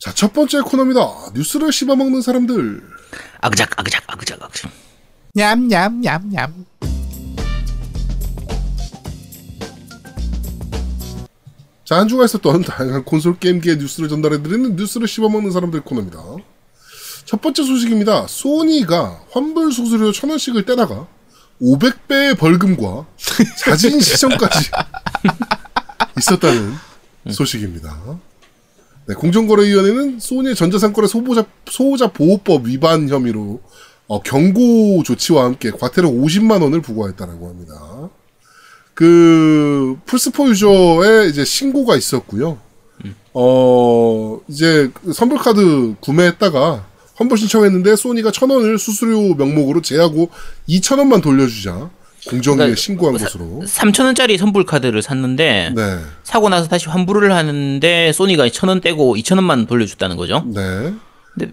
자, 첫 번째 코너입니다. 뉴스를 씹어먹는 사람들. 아그작 아그작 아그작 아그작. 냠 냠냠냠. 자, 한 주가 있었던 다양한 콘솔 게임기의 뉴스를 전달해드리는 뉴스를 씹어먹는 사람들 코너입니다. 첫 번째 소식입니다. 소니가 환불 수수료 천 원씩을 떼다가 500배의 벌금과 자진 시정까지 있었다는 소식입니다. 네, 공정거래위원회는 소니의 전자상거래 소보자, 소호자 보호법 위반 혐의로 어, 경고 조치와 함께 과태료 50만 원을 부과했다라고 합니다. 그 플스4 유저의 이제 신고가 있었고요. 어 이제 선불 카드 구매했다가 환불 신청했는데 소니가 천 원을 수수료 명목으로 제하고 2천 원만 돌려주자 공정위에 그러니까 신고한 사- 것으로. 3천 원짜리 선불 카드를 샀는데 네, 사고 나서 다시 환불을 하는데 소니가 천원 떼고 2천 원만 돌려줬다는 거죠. 네. 근데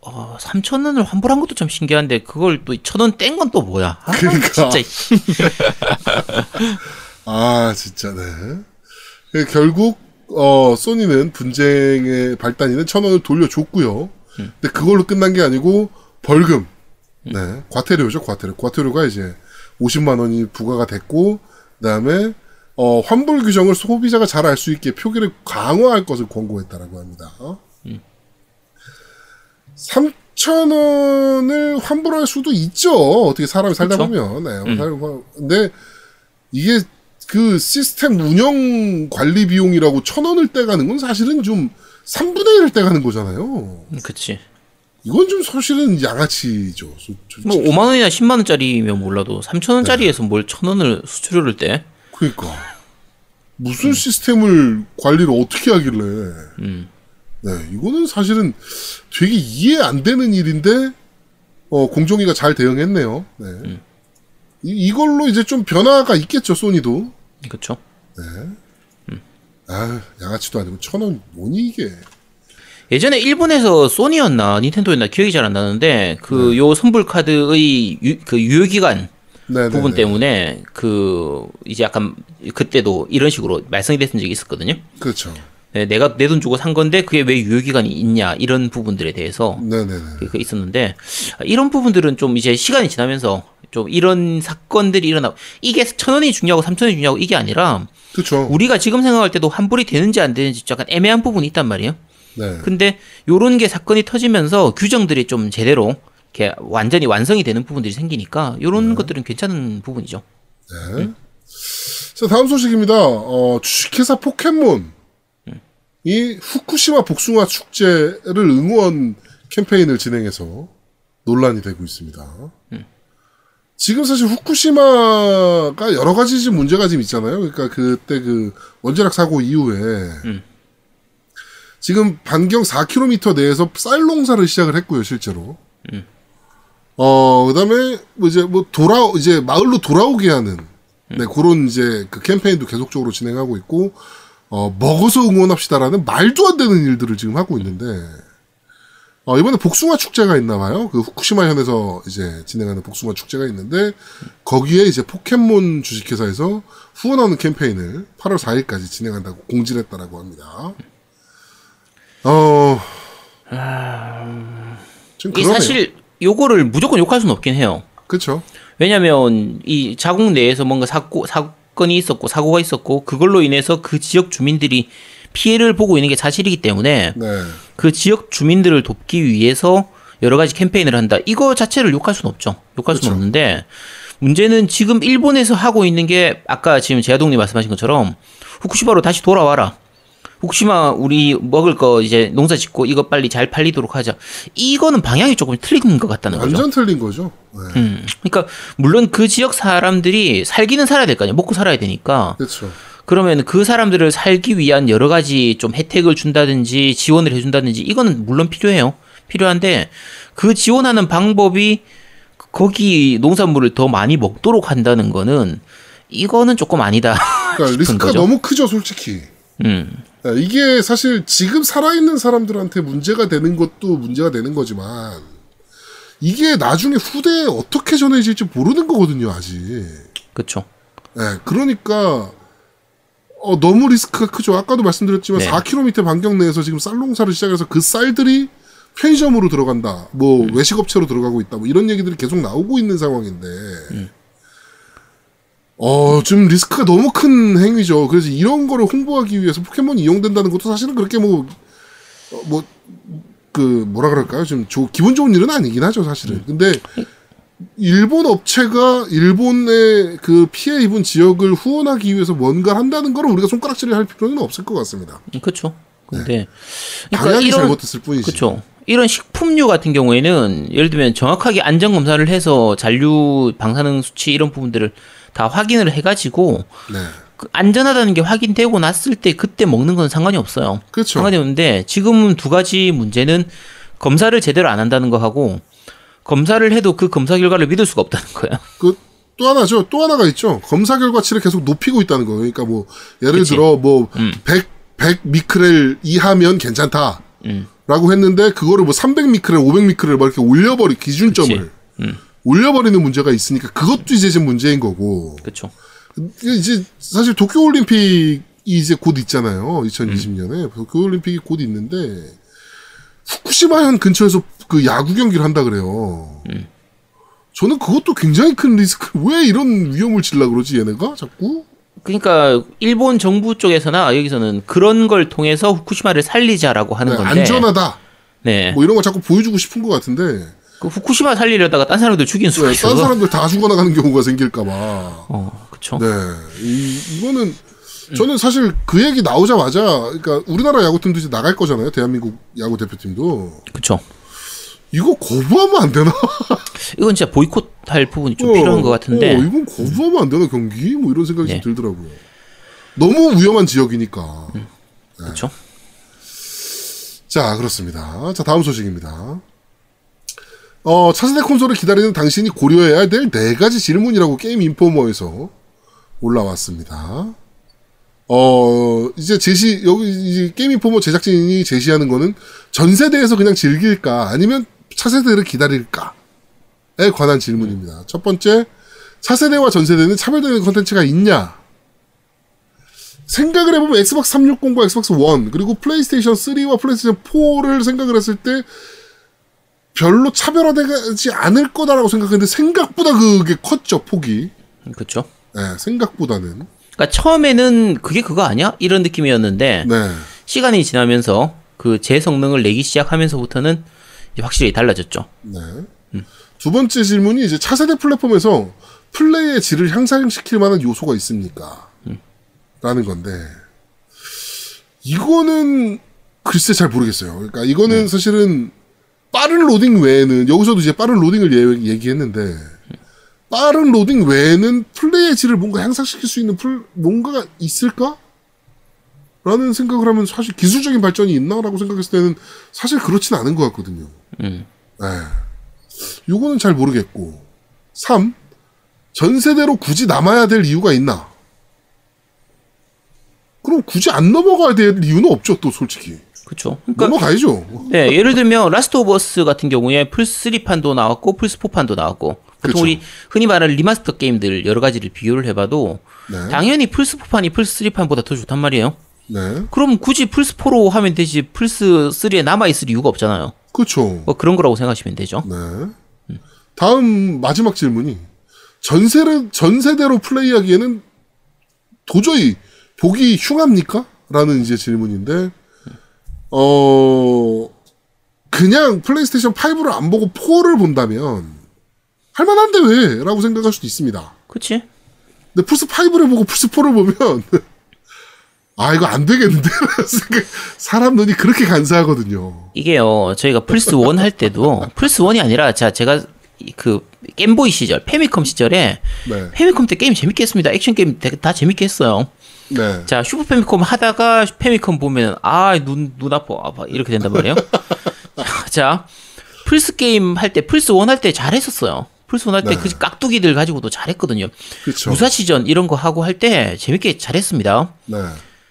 어, 3천 원을 환불한 것도 참 신기한데 그걸 또천원 뗀 건 또 뭐야? 아, 그러니까. 진짜 아 진짜 네. 그 결국 어 소니는 분쟁의 발단이는 천 원을 돌려줬고요. 근데 그걸로 끝난 게 아니고 벌금, 네 과태료죠 과태료. 과태료가 이제 50만 원이 부과가 됐고 그다음에 어 환불 규정을 소비자가 잘 알 수 있게 표기를 강화할 것을 권고했다라고 합니다. 3천 원을 환불할 수도 있죠. 어떻게 사람이 살다 그쵸. 보면. 네. 살- 근데 이게 그 시스템 운영 관리 비용이라고 천 원을 떼가는 건 사실은 좀 3분의 1을 떼가는 거잖아요. 그치. 이건 좀 사실은 양아치죠. 소- 솔직히. 뭐 5만 원이나 10만 원짜리면 몰라도 3천 원짜리에서 뭘천 원을 수수료를 떼? 그러니까 무슨 시스템을 관리를 어떻게 하길래? 음. 네, 이거는 사실은 되게 이해 안 되는 일인데 어, 공정위가 잘 대응했네요. 네. 이, 이걸로 이제 좀 변화가 있겠죠, 소니도. 그렇죠. 아, 양아치도 아니고 천 원 뭐니 이게? 예전에 일본에서 소니였나 닌텐도였나 기억이 잘 안 나는데 그요 선불 카드의 유, 그 유효 기간 네, 부분 네, 네. 때문에 그 이제 약간 그때도 이런 식으로 말썽이 됐던 적이 있었거든요. 그렇죠. 네, 내가 내 돈 주고 산 건데 그게 왜 유효 기간이 있냐 이런 부분들에 대해서 네, 네, 네. 그, 그 있었는데 이런 부분들은 좀 이제 시간이 지나면서 좀 이런 사건들이 일어나 이게 천 원이 중요하고 삼천 원이 중요하고 이게 아니라 그렇죠. 우리가 지금 생각할 때도 환불이 되는지 안 되는지 약간 애매한 부분이 있단 말이에요. 네. 근데 요런 게 사건이 터지면서 규정들이 좀 제대로 이렇게 완전히 완성이 되는 부분들이 생기니까 요런 것들은 괜찮은 부분이죠. 네. 자, 다음 소식입니다. 어, 주식회사 포켓몬. 이 후쿠시마 복숭아 축제를 응원 캠페인을 진행해서 논란이 되고 있습니다. 지금 사실 후쿠시마가 여러 가지 지금 문제가 지금 있잖아요. 그러니까 그때 그 원자력 사고 이후에 지금 반경 4km 내에서 쌀 농사를 시작을 했고요, 실제로. 어, 그다음에 뭐 이제 뭐 돌아 이제 마을로 돌아오게 하는 네, 그런 이제 그 캠페인도 계속적으로 진행하고 있고 어, 먹어서 응원합시다라는 말도 안 되는 일들을 지금 하고 있는데 어, 이번에 복숭아 축제가 있나 봐요. 그 후쿠시마 현에서 이제 진행하는 복숭아 축제가 있는데 거기에 이제 포켓몬 주식회사에서 후원하는 캠페인을 8월 4일까지 진행한다고 공지를 했다라고 합니다. 어, 좀 이. 사실 요거를 무조건 욕할 수는 없긴 해요. 그렇죠. 왜냐면 이 자국 내에서 뭔가 사고 사건이 있었고 사고가 있었고 그걸로 인해서 그 지역 주민들이 피해를 보고 있는 게 사실이기 때문에 네. 그 지역 주민들을 돕기 위해서 여러 가지 캠페인을 한다. 이거 자체를 욕할 수는 없죠. 욕할 그쵸. 수는 없는데 문제는 지금 일본에서 하고 있는 게 아까 지금 제아동님 말씀하신 것처럼 후쿠시마로 다시 돌아와라. 후쿠시마 우리 먹을 거 이제 농사 짓고 이거 빨리 잘 팔리도록 하자. 이거는 방향이 조금 틀린 것 같다는 거죠. 완전 틀린 거죠. 네. 음, 그러니까 물론 그 지역 사람들이 살기는 살아야 될 거 아니에요. 먹고 살아야 되니까. 그렇죠. 그러면 그 사람들을 살기 위한 여러 가지 좀 혜택을 준다든지 지원을 해준다든지 이거는 물론 필요해요. 필요한데 그 지원하는 방법이 거기 농산물을 더 많이 먹도록 한다는 거는 이거는 조금 아니다. 그러니까 리스크가 거죠. 너무 크죠, 솔직히. 음, 네, 이게 사실 지금 살아있는 사람들한테 문제가 되는 것도 문제가 되는 거지만 이게 나중에 후대에 어떻게 전해질지 모르는 거거든요, 아직. 그렇죠. 네, 그러니까 어, 너무 리스크가 크죠. 아까도 말씀드렸지만 네. 4km 반경 내에서 지금 쌀농사를 시작해서 그 쌀들이 편의점으로 들어간다. 뭐 음. 외식업체로 들어가고 있다. 뭐 이런 얘기들이 계속 나오고 있는 상황인데. 음. 어, 좀 리스크가 너무 큰 행위죠. 그래서 이런 거를 홍보하기 위해서 포켓몬이 이용된다는 것도 사실은 그렇게 뭐, 어, 뭐, 그, 뭐라 그럴까요? 좀 조, 기분 좋은 일은 아니긴 하죠, 사실은. 근데, 일본 업체가 일본의 그 피해 입은 지역을 후원하기 위해서 뭔가를 한다는 거를 우리가 손가락질을 할 필요는 없을 것 같습니다. 그렇죠. 근데 방향이 잘못됐을 뿐이지. 그렇죠. 이런 식품류 같은 경우에는 예를 들면 정확하게 안전 검사를 해서 잔류 방사능 수치 이런 부분들을 다 확인을 해가지고 네. 그 안전하다는 게 확인되고 났을 때 그때 먹는 건 상관이 없어요. 그렇죠. 상관이 없는데 지금은 두 가지 문제는 검사를 제대로 안 한다는 거 하고 검사를 해도 그 검사 결과를 믿을 수가 없다는 거야. 그 또 하나죠. 또 하나가 있죠. 검사 결과치를 계속 높이고 있다는 거예요. 그러니까 뭐 예를 그치. 들어 뭐 음. 100, 100 미크렐 이하면 괜찮다. 음. 라고 했는데 그거를 뭐 300 미크렐, 500 미크렐 막 이렇게 올려버리 기준점을. 음. 올려버리는 문제가 있으니까 그것도 이제 좀 문제인 거고. 그렇죠. 이제 사실 도쿄 올림픽이 이제 곧 있잖아요. 음. 2020년에 도쿄 올림픽이 곧 있는데 후쿠시마현 근처에서 그 야구 경기를 한다 그래요. 음. 저는 그것도 굉장히 큰 리스크. 왜 이런 위험을 질라 그러지 얘네가 자꾸? 그러니까 일본 정부 쪽에서나 여기서는 그런 걸 통해서 후쿠시마를 살리자라고 하는 네, 건데 안전하다. 네. 뭐 이런 거 자꾸 보여주고 싶은 것 같은데 그 후쿠시마 살리려다가 딴 사람들 죽인 수가 네, 있어서. 딴 사람들 다 죽어나가는 경우가 생길까봐. 어, 그쵸. 네, 이, 이거는 저는 사실 그 얘기 나오자마자 그러니까 우리나라 야구팀도 이제 나갈 거잖아요. 대한민국 야구 대표팀도 그쵸. 이거 거부하면 안 되나? 이건 진짜 보이콧 할 부분이 좀 필요한 것 같은데. 어, 이건 거부하면 안 되나 경기? 뭐 이런 생각이 네. 좀 들더라고요. 너무 위험한 지역이니까. 그쵸. 자, 그렇습니다. 자, 다음 소식입니다. 어, 차세대 콘솔을 기다리는 당신이 고려해야 될 네 가지 질문이라고 게임 인포머에서 올라왔습니다. 어, 이제 제시, 여기, 이제 게임 인포머 제작진이 제시하는 거는 전 세대에서 그냥 즐길까, 아니면 차세대를 기다릴까에 관한 질문입니다. 첫 번째, 차세대와 전 세대는 차별되는 컨텐츠가 있냐? 생각을 해보면 엑스박스 360과 엑스박스 1 그리고 플레이스테이션 3와 플레이스테이션 4를 생각을 했을 때 별로 차별화되지 않을 거다라고 생각했는데 생각보다 그게 컸죠 폭이 그쵸. 네, 생각보다는 그러니까 처음에는 그게 그거 아니야? 이런 느낌이었는데 네 시간이 지나면서 그 제 성능을 내기 시작하면서부터는 확실히 달라졌죠. 네. 두 번째 질문이 이제 차세대 플랫폼에서 플레이의 질을 향상시킬 만한 요소가 있습니까? 라는 건데, 이거는 글쎄 잘 모르겠어요. 그러니까 이거는 사실은 빠른 로딩 외에는, 여기서도 이제 빠른 로딩을 예- 얘기했는데, 빠른 로딩 외에는 플레이의 질을 뭔가 향상시킬 수 있는 플, 뭔가가 있을까? 라는 생각을 하면 사실 기술적인 발전이 있나라고 생각했을 때는 사실 그렇진 않은 것 같거든요. 음. 네. 요거는 잘 모르겠고. 3. 전 세대로 굳이 남아야 될 이유가 있나? 그럼 굳이 안 넘어가야 될 이유는 없죠, 또 솔직히. 그쵸. 그러니까 넘어가야죠. 네, 예를 들면 Last of Us 같은 경우에 플스 3 판도 나왔고 플스 4 판도 나왔고 보통 그쵸. 우리 흔히 말하는 리마스터 게임들 여러 가지를 비교를 해봐도 네. 당연히 플스 4 판이 플스 3 판보다 더 좋단 말이에요. 네. 그럼 굳이 플스 4로 하면 되지 플스 3에 남아 있을 이유가 없잖아요. 그렇죠. 뭐 그런 거라고 생각하시면 되죠. 네. 다음 마지막 질문이 전세를 전 세대로 플레이하기에는 도저히 보기 흉합니까? 라는 이제 질문인데 어 그냥 플레이스테이션 5를 안 보고 4를 본다면 할만한데 왜? 라고 생각할 수도 있습니다. 그치? 근데 플스 5를 보고 플스 4를 보면 아 이거 안 되겠는데 사람 눈이 그렇게 간사하거든요. 이게요, 저희가 플스 1 할 때도 플스 1이 아니라 자 제가 이- 그 겜보이 시절, 페미컴 시절에 네. 페미컴 때 게임 재밌게 했습니다. 액션 게임 다 재밌게 했어요. 네. 자 슈퍼 페미컴 하다가 페미컴 보면 아 눈 눈 아파 아파 이렇게 된단 말이에요. 자 플스 게임 할 때 플스 1할때 잘했었어요. 플스 1할때 네. 그 깍두기들 가지고도 잘했거든요. 그렇죠. 무사시전 이런 거 하고 할 때 재밌게 잘했습니다. 네.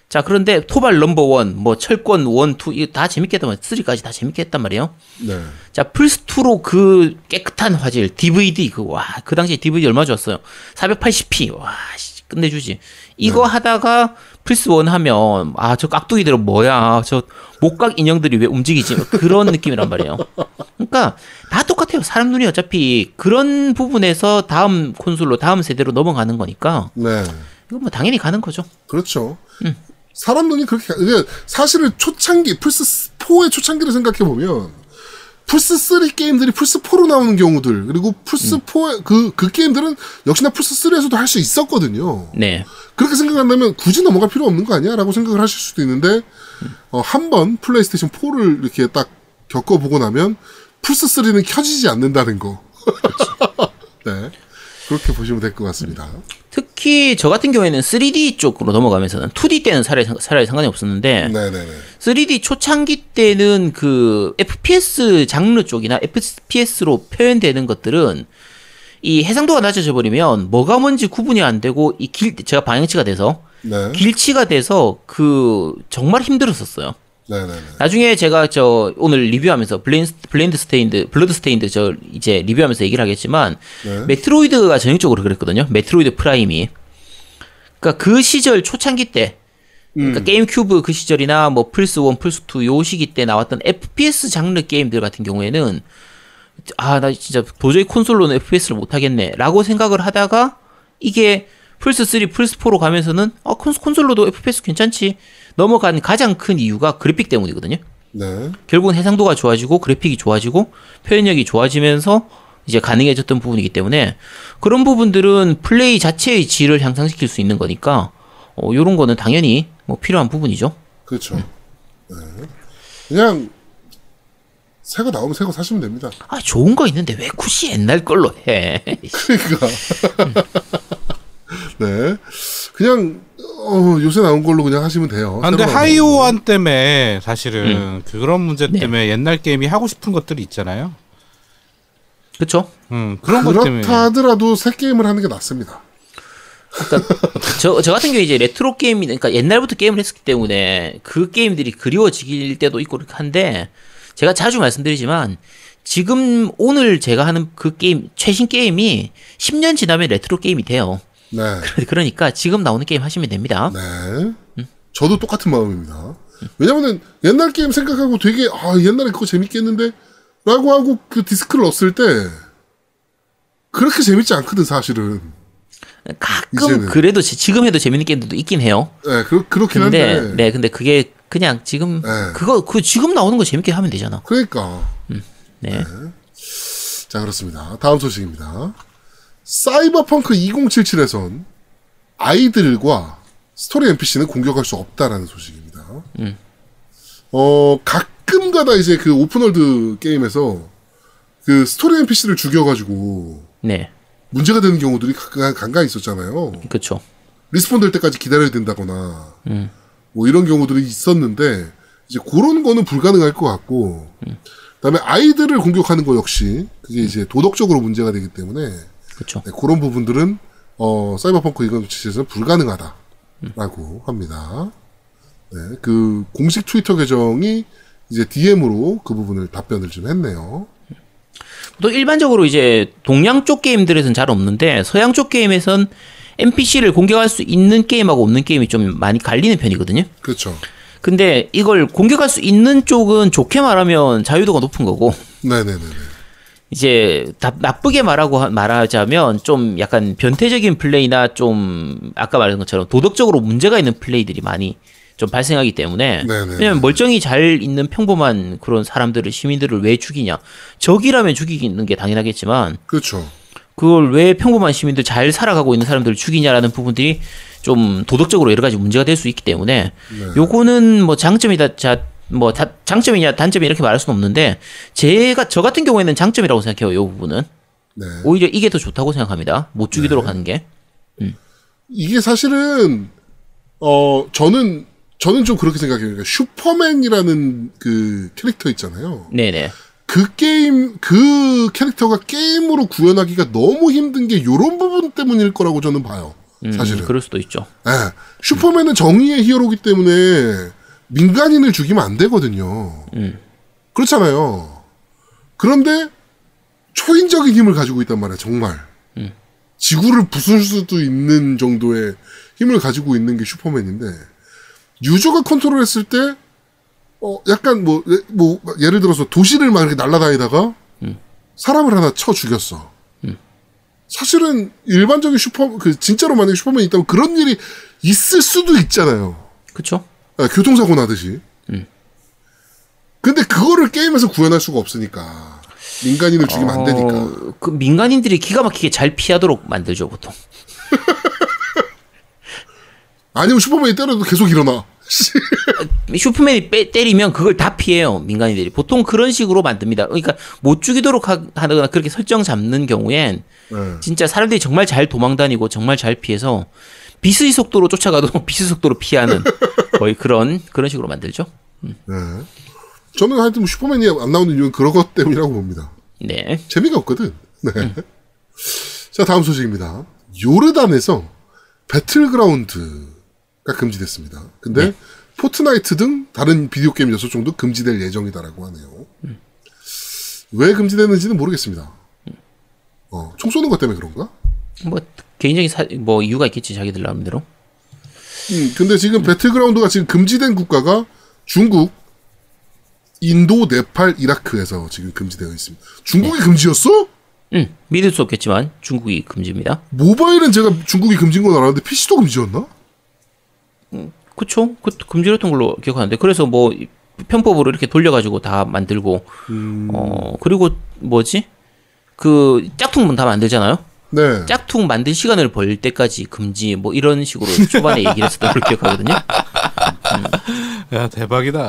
자 그런데 토발 number one, 뭐 철권 one, two 이거 다 재밌게 했단 말이에요. 3까지 다 재밌게 했단 말이에요. 네. 자 플스 2로 그 깨끗한 화질 DVD 그 와 그 당시에 DVD 얼마 줬어요? 480p 와 씨, 끝내주지. 이거 하다가 플스 one 하면 아 저 깍두기들은 뭐야 저 목각 인형들이 왜 움직이지 그런 느낌이란 말이에요. 그러니까 다 똑같아요. 사람 눈이 어차피 그런 부분에서 다음 콘솔로 다음 세대로 넘어가는 거니까 네. 이건 뭐 당연히 가는 거죠. 그렇죠. 사람 눈이 그렇게, 가- 사실은 초창기, 플스 4의 초창기를 생각해 보면, 플스3 게임들이 플스4로 나오는 경우들, 그리고 플스4, 그, 그 게임들은 역시나 플스3에서도 할 수 있었거든요. 네. 그렇게 생각한다면 굳이 넘어갈 필요 없는 거 아니야? 라고 생각을 하실 수도 있는데, 어, 한 번 플레이스테이션 4를 이렇게 딱 겪어보고 나면, 플스3는 켜지지 않는다는 거. 네. 그렇게 보시면 될 것 같습니다. 특히 저 같은 경우에는 3D 쪽으로 넘어가면서는 2D 때는 상- 차라리 상관이 없었는데 네네네. 3D 초창기 때는 그 FPS 장르 쪽이나 FPS로 표현되는 것들은 이 해상도가 낮아져 버리면 뭐가 뭔지 구분이 안 되고 이 길 제가 방향치가 돼서 네. 길치가 돼서 그 정말 힘들었었어요. 네네네. 나중에 제가 저 오늘 리뷰하면서 블레인드 스테인드, 블러드 스테인드 저 이제 리뷰하면서 얘기를 하겠지만 네. 메트로이드가 전형적으로 그랬거든요. 메트로이드 프라임이. 그러니까 그 시절 초창기 때 그러니까 게임 큐브 그 시절이나 뭐 플스 1, 플스 2 요 시기 때 나왔던 FPS 장르 게임들 같은 경우에는 아 나 진짜 도저히 콘솔로는 FPS를 못 하겠네라고 생각을 하다가 이게 플스 3, 플스 4로 가면서는 아 콘솔, 콘솔로도 FPS 괜찮지 넘어간 가장 큰 이유가 그래픽 때문이거든요. 네. 결국은 해상도가 좋아지고 그래픽이 좋아지고 표현력이 좋아지면서 이제 가능해졌던 부분이기 때문에 그런 부분들은 플레이 자체의 질을 향상시킬 수 있는 거니까 어, 요런 거는 당연히 뭐 필요한 부분이죠. 그렇죠. 네. 그냥 새거 나오면 새거 사시면 됩니다. 아 좋은 거 있는데 왜 굳이 옛날 걸로 해? 그러니까. 네. 그냥 어, 요새 나온 걸로 그냥 하시면 돼요. 아, 근데 하이오한 때문에 사실은 그런 문제 네. 때문에 옛날 게임이 하고 싶은 것들이 있잖아요. 그쵸? 음, 그런 거. 것 때문에. 그렇다 하더라도 새 게임을 하는 게 낫습니다. 저, 저 같은 경우에 이제 레트로 게임, 그러니까 옛날부터 게임을 했었기 때문에 그 게임들이 그리워질 때도 있고 그렇게 한데 제가 자주 말씀드리지만 지금 오늘 제가 하는 그 게임, 최신 게임이 10년 지나면 레트로 게임이 돼요. 네. 그러니까 지금 나오는 게임 하시면 됩니다. 네. 저도 똑같은 마음입니다. 왜냐면은 옛날 게임 생각하고 되게 아 옛날에 그거 재밌겠는데 라고 하고 그 디스크를 넣었을 때 그렇게 재밌지 않거든 사실은. 가끔 이제는. 그래도 지- 지금 해도 재밌는 게임들도 있긴 해요. 네, 그, 그렇긴 근데 한데. 네, 근데 그게 그냥 지금 네. 그거 그 지금 나오는 거 재밌게 하면 되잖아. 그러니까. 네. 자, 그렇습니다. 다음 소식입니다. 사이버펑크 2077에선 아이들과 스토리 NPC는 공격할 수 없다라는 소식입니다. 어, 가끔 가다 이제 그 open world 게임에서 그 스토리 NPC를 죽여가지고 네. 문제가 되는 경우들이 가- 간간히 있었잖아요. 그렇죠. respawn 될 때까지 기다려야 된다거나 음. 뭐 이런 경우들이 있었는데 이제 그런 거는 불가능할 것 같고 그다음에 아이들을 공격하는 거 역시 그게 이제 도덕적으로 문제가 되기 때문에 그렇죠. 네, 그런 부분들은 어 사이버펑크 2077에서는 불가능하다라고 합니다. 네, 그 공식 트위터 계정이 이제 DM으로 그 부분을 답변을 좀 했네요. 또 일반적으로 이제 동양 쪽 게임들에서는 잘 없는데 서양 쪽 게임에선 NPC를 공격할 수 있는 게임하고 없는 게임이 좀 많이 갈리는 편이거든요. 그렇죠. 근데 이걸 공격할 수 있는 쪽은 좋게 말하면 자유도가 높은 거고 네네네. 이제 다- 나쁘게 말하고 하- 말하자면 좀 약간 변태적인 플레이나 좀 아까 말한 것처럼 도덕적으로 문제가 있는 플레이들이 많이 좀 발생하기 때문에 네네. 왜냐면 멀쩡히 잘 있는 평범한 그런 사람들을 시민들을 왜 죽이냐 적이라면 죽이는 게 당연하겠지만 그렇죠. 그걸 왜 평범한 시민들 잘 살아가고 있는 사람들을 죽이냐라는 부분들이 좀 도덕적으로 여러 가지 문제가 될 수 있기 때문에 요거는 뭐 장점이다 자 뭐 장점이냐 단점이 이렇게 말할 수는 없는데 제가 저 같은 경우에는 장점이라고 생각해요 요 부분은 네. 오히려 이게 더 좋다고 생각합니다 못 죽이도록 하는 게 이게 사실은 어 저는 저는 좀 그렇게 생각해요. 그러니까 슈퍼맨이라는 그 캐릭터 있잖아요. 네네 그 게임 그 캐릭터가 게임으로 구현하기가 너무 힘든 게 요런 부분 때문일 거라고 저는 봐요. 음, 사실은. 그럴 수도 있죠 예. 슈퍼맨은 정의의 히어로기 때문에 민간인을 죽이면 안 되거든요. 음. 그렇잖아요. 그런데 초인적인 힘을 가지고 있단 말이야, 정말. 지구를 부술 수도 있는 정도의 힘을 가지고 있는 게 슈퍼맨인데 유저가 컨트롤 했을 때 어, 약간 뭐, 예- 뭐, 예를 들어서 도시를 막 이렇게 날아다니다가 사람을 하나 쳐 죽였어. 사실은 일반적인 슈퍼, 그, 진짜로 만약에 슈퍼맨이 있다면 그런 일이 있을 수도 있잖아요. 그쵸? 아, 교통사고 나듯이. 근데 그거를 게임에서 구현할 수가 없으니까. 민간인을 죽이면 안 되니까. 어, 그 민간인들이 기가 막히게 잘 피하도록 만들죠 보통. 아니면 슈퍼맨이 때려도 계속 일어나. 슈퍼맨이 빼, 때리면 그걸 다 피해요 민간인들이 보통 그런 식으로 만듭니다. 그러니까 못 죽이도록 하, 하거나 그렇게 설정 잡는 경우엔 네. 진짜 사람들이 정말 잘 도망 다니고 정말 잘 피해서 비스의 속도로 쫓아가도 비스의 속도로 피하는 거의 그런 그런 식으로 만들죠. 네. 저는 하여튼 뭐 슈퍼맨이 안 나오는 이유는 그런 것 때문이라고 봅니다. 네. 재미가 없거든. 네. 자, 다음 소식입니다. 요르단에서 배틀그라운드가 금지됐습니다. 근데 포트나이트 등 다른 비디오 게임 여섯 종도 금지될 예정이다라고 하네요. 왜 금지됐는지는 모르겠습니다. 어, 총 쏘는 것 때문에 그런가? 뭐 개인적인 사, 뭐 이유가 있겠지 자기들 나름대로. 음, 근데 지금 배틀그라운드가 지금 금지된 국가가 중국, 인도, 네팔, 이라크에서 지금 금지되어 있습니다. 중국이 금지였어? 음, 믿을 수 없겠지만 중국이 금지입니다. 모바일은 제가 중국이 금지인 건 알았는데 PC도 금지였나? 그쵸? 그 금지했던 걸로 기억하는데 그래서 뭐 편법으로 이렇게 돌려가지고 다 만들고 어 그리고 뭐지 그 짝퉁 다 만들잖아요. 네. 짝퉁 만들 시간을 벌 때까지 금지 뭐 이런 식으로 초반에 얘기를 했었던 걸로 기억하거든요. 야 대박이다.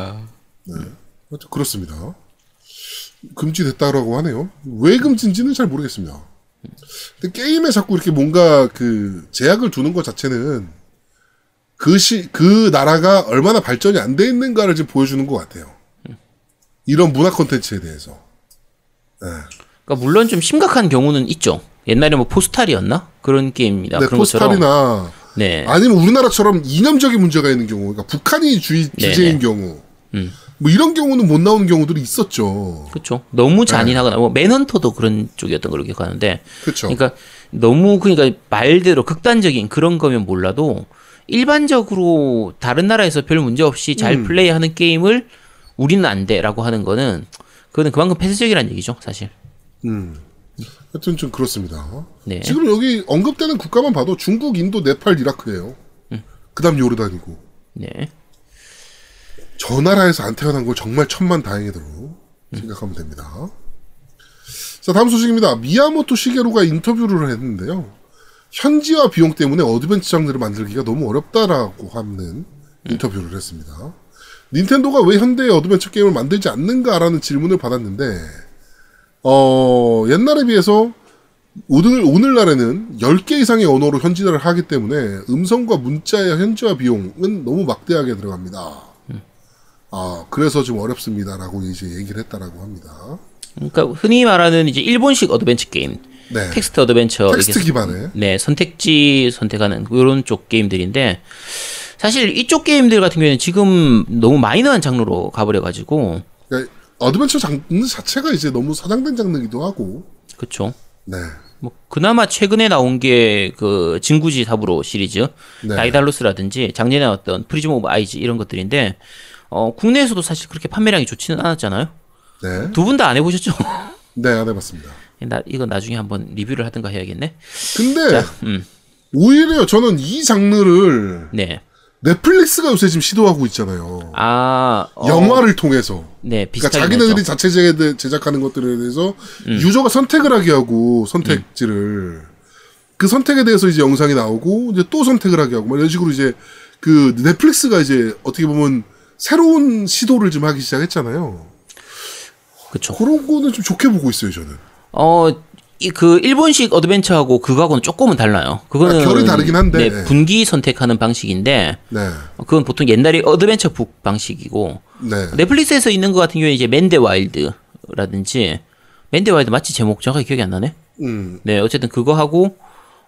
하여튼 그렇습니다. 금지됐다라고 하네요. 왜 금지인지는 잘 모르겠습니다. 근데 게임에 자꾸 이렇게 뭔가 그 제약을 두는 것 자체는 그 시, 그 나라가 얼마나 발전이 안 돼 있는가를 지금 보여주는 것 같아요. 이런 문화 콘텐츠에 대해서. 네. 그러니까 물론 좀 심각한 경우는 있죠. 옛날에 뭐 포스탈이었나 그런 게임입니다. 네, 그런 포스탈이나 네, 아니면 우리나라처럼 이념적인 문제가 있는 경우, 그러니까 북한이 주의, 네네. 주제인 경우, 음. 뭐 이런 경우는 못 나오는 경우들이 있었죠. 그렇죠. 너무 잔인하거나 뭐 맨헌터도 그런 쪽이었던 걸로 기억하는데 그렇죠. 그러니까 너무 그러니까 말대로 극단적인 그런 거면 몰라도 일반적으로 다른 나라에서 별 문제 없이 잘 음. 플레이하는 게임을 우리는 안 돼라고 하는 거는 그거는 그만큼 폐쇄적이라는 얘기죠, 사실. 음. 하여튼 좀 그렇습니다. 네. 지금 여기 언급되는 국가만 봐도 중국, 인도, 네팔, 이라크예요. 음. 그다음 요르단이고 네. 저 나라에서 안 태어난 걸 정말 천만 다행이다로 음. 생각하면 됩니다. 자 다음 소식입니다. 미야모토 시게루가 인터뷰를 했는데요. 현지화 비용 때문에 어드벤처 장르를 만들기가 너무 어렵다라고 하는 음. 인터뷰를 했습니다. 닌텐도가 왜 현대의 어드벤처 게임을 만들지 않는가라는 질문을 받았는데 어, 옛날에 비해서 오늘, 오늘날에는 10개 이상의 언어로 현지화를 하기 때문에 음성과 문자의 현지화 비용은 너무 막대하게 들어갑니다. 아, 그래서 좀 어렵습니다라고 이제 얘기를 했다라고 합니다. 그러니까 흔히 말하는 이제 일본식 어드벤처 게임, 네. 텍스트 어드벤처 텍스트 기반의. 네, 선택지 선택하는 이런 쪽 게임들인데 사실 이쪽 게임들 같은 경우에는 지금 너무 마이너한 장르로 가버려 가지고 그러니까 어드벤처 장르 자체가 이제 너무 사장된 장르기도 하고, 그렇죠. 네. 뭐 그나마 최근에 나온 게 그 진구지 사부로 시리즈 네. 다이달로스라든지 작년에 나왔던 프리즘 오브 아이즈 이런 것들인데 어 국내에서도 사실 그렇게 판매량이 좋지는 않았잖아요. 네. 두 분 다 안 해보셨죠? 네, 안 해봤습니다. 나 이거 나중에 한번 리뷰를 하든가 해야겠네. 근데, 음. 오히려 저는 이 장르를 네. 넷플릭스가 요새 지금 시도하고 있잖아요. 아 어, 영화를 통해서. 네 그러니까 자기네들이 자체 제- 제작하는 것들에 대해서 음. 유저가 선택을 하게 하고 선택지를 그 선택에 대해서 이제 영상이 나오고 이제 또 선택을 하게 하고 뭐 이런 식으로 이제 그 넷플릭스가 이제 어떻게 보면 새로운 시도를 좀 하기 시작했잖아요. 그렇죠. 그런 거는 좀 좋게 보고 있어요, 저는. 어, 이 그 일본식 어드벤처하고 그거하고는 조금은 달라요. 그거는 아, 결이 다르긴 한데. 네, 분기 선택하는 방식인데 네. 그건 보통 옛날에 어드벤처 북 방식이고 네. 넷플릭스에서 있는 것 같은 경우에 이제 Man vs. Wild라든지 Man vs. Wild 맞지 제목 정확하게 기억이 안 나네. 음. 네, 어쨌든 그거 하고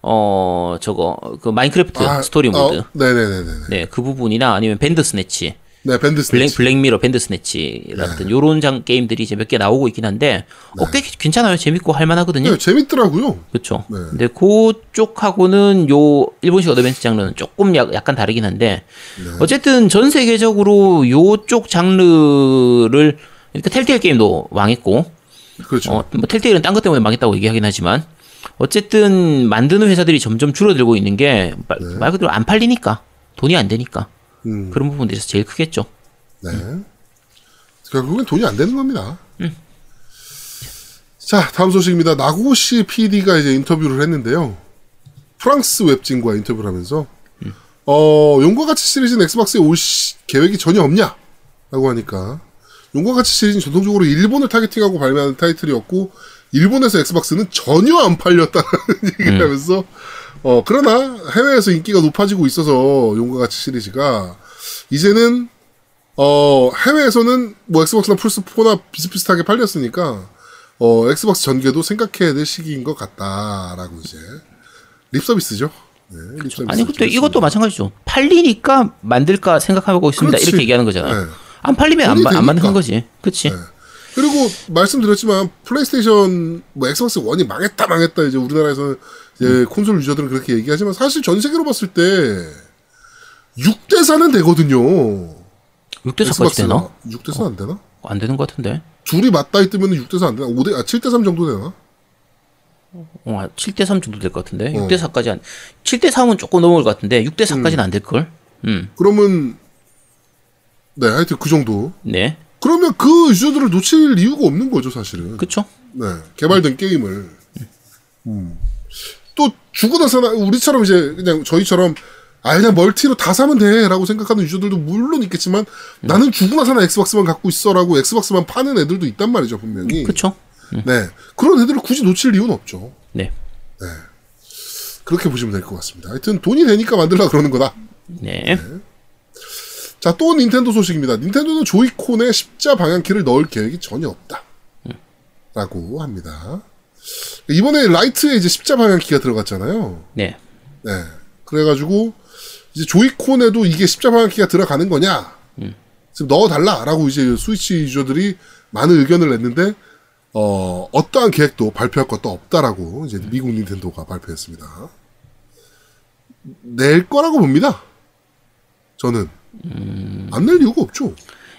어 저거 그 마인크래프트 스토리 모드. 어, 네네네네. 네, 그 부분이나 아니면 밴더스내치 네, 밴더 블랙, 스내치. 블랙미러, 밴더스내치라든 요런 장 게임들이 이제 몇 개 나오고 있긴 한데 어, 꽤 괜찮아요. 재밌고 할 만하거든요. 네, 재밌더라고요. 그렇죠. 네. 근데 그쪽하고는 요 일본식 어드벤처 장르는 조금 약, 약간 다르긴 한데 네. 어쨌든 전 세계적으로 요쪽 장르를 그러니까 텔테일 게임도 망했고 그렇죠. 어, 뭐 텔테일은 딴 것 때문에 망했다고 얘기하긴 하지만 어쨌든 만드는 회사들이 점점 줄어들고 있는 게말 그대로 안 팔리니까 돈이 안 되니까 네. 음, 그런 부분들에서 제일 크겠죠. 네. 결국엔 돈이 안 되는 겁니다. 자, 다음 소식입니다. 나고시 PD가 이제 인터뷰를 했는데요. 프랑스 웹진과 인터뷰를 하면서, 어, 용과 같이 시리즈는 엑스박스에 올 시- 계획이 전혀 없냐? 라고 하니까, 용과 같이 시리즈는 전통적으로 일본을 targeting하고 발매하는 타이틀이었고, 일본에서 엑스박스는 전혀 안 팔렸다는 얘기를 하면서, 어, 그러나 해외에서 인기가 높아지고 있어서 용과 같이 시리즈가, 이제는 어, 해외에서는 뭐 엑스박스나 플스4나 비슷비슷하게 팔렸으니까, 어, 엑스박스 전개도 생각해야 될 시기인 것 같다라고 이제. 립 서비스죠. 네, 립 서비스. 아니 근데 이것도 마찬가지죠. 팔리니까 만들까 생각하고 있습니다. 그렇지. 이렇게 얘기하는 거잖아요. 네. 안 팔리면 안, 안 만드는 되니까. 거지. 그치 네. 그리고 말씀드렸지만 플레이스테이션 뭐 엑스박스 원이 망했다 망했다 이제 우리나라에서는 이제 음. 콘솔 유저들은 그렇게 얘기하지만 사실 전 세계로 봤을 때 6대 4는 되거든요. 6대 4까지 되나? 6대 4안 되나? 안 되는 것 같은데. 둘이 맞닿아 있으면 6대 4안 되나? 5대 아 7대 3 정도 되나? 어, 7대 3 정도 될 것 같은데. 어. 6대 4까지 안 7대 3은 조금 넘을 것 같은데 6대 4까지는 안될 걸. 음. 그러면 네 하여튼 그 정도. 네. 그러면 그 유저들을 놓칠 이유가 없는 거죠 사실은. 그쵸 네 개발된 게임을. 음. 또 나서나 우리처럼 이제 그냥 저희처럼 아 그냥 멀티로 다 사면 돼 라고 생각하는 유저들도 물론 있겠지만 나는 주고 나서나 엑스박스만 갖고 있어 라고 엑스박스만 파는 애들도 있단 말이죠 분명히. 그쵸 네 그런 애들을 굳이 놓칠 이유는 없죠. 네. 그렇게 보시면 될 것 같습니다. 하여튼 돈이 되니까 만들라 그러는 거다. 네. 자, 또 닌텐도 소식입니다. 닌텐도는 조이콘에 십자 방향키를 넣을 계획이 전혀 없다. 라고 합니다. 이번에 라이트에 이제 십자 방향키가 들어갔잖아요. 네. 네. 그래가지고, 이제 조이콘에도 이게 십자 방향키가 들어가는 거냐? 지금 넣어달라! 라고 이제 스위치 유저들이 많은 의견을 냈는데, 어, 어떠한 계획도 발표할 것도 없다라고 이제 미국 닌텐도가 발표했습니다. 낼 거라고 봅니다. 저는. 안낼 이유가 없죠.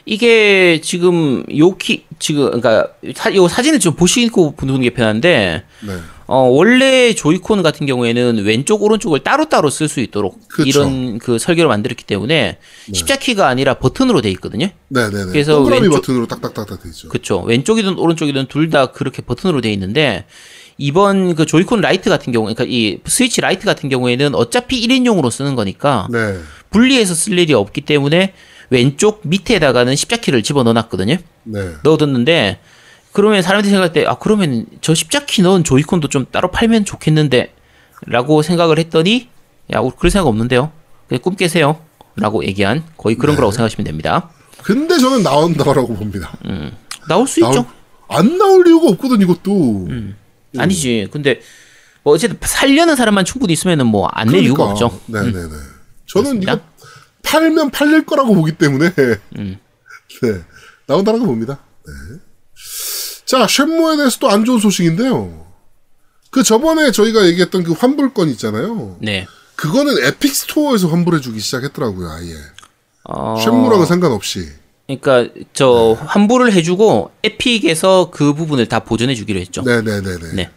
이게 지금 요키 지금 그러니까 사, 요 사진을 좀 보시고 보는 게 편한데 네. 어 원래 Joy-Con 같은 경우에는 왼쪽 오른쪽을 따로따로 쓸 수 있도록 그쵸. 이런 그 설계로 만들었기 때문에 십자키가 아니라 버튼으로 돼 있거든요. 네 네 네. 그래서 동그라미 왼쪽- 버튼으로 딱딱딱딱 돼 있죠. 그렇죠. 왼쪽이든 오른쪽이든 둘 다 그렇게 버튼으로 돼 있는데 이번 그 Joy-Con Lite 같은 경우 그러니까 이 Switch Lite 같은 경우에는 어차피 1인용으로 쓰는 거니까 네. 분리해서 쓸 일이 없기 때문에 왼쪽 밑에다가는 십자키를 집어 넣어 놨거든요. 네. 넣어뒀는데 그러면 사람들이 생각할 때 아 그러면 저 십자키 넣은 조이콘도 좀 따로 팔면 좋겠는데 라고 생각을 했더니 야 그럴 생각 없는데요 그냥 꿈 깨세요 라고 얘기한 거의 그런 거라고 생각하시면 됩니다 근데 저는 나온다고 봅니다. 나올 수 나올- 있죠 안 나올 이유가 없거든 이것도. 아니지 근데 뭐 어쨌든 살려는 사람만 충분히 있으면은 뭐안낼 이유가 없죠 네네네. 저는 그렇습니다. 이거 팔면 팔릴 거라고 보기 때문에 네 나온다라고 봅니다. 네. 자 쉔무에 대해서도 안 좋은 소식인데요. 그 저번에 저희가 얘기했던 그 환불권 있잖아요. 네 그거는 Epic Store에서 환불해주기 시작했더라고요. 아예 어, 쉔무랑은 상관없이. 그러니까 저 환불을 해주고 Epic에서 그 부분을 다 보전해 주기로 했죠 네네네네. 네.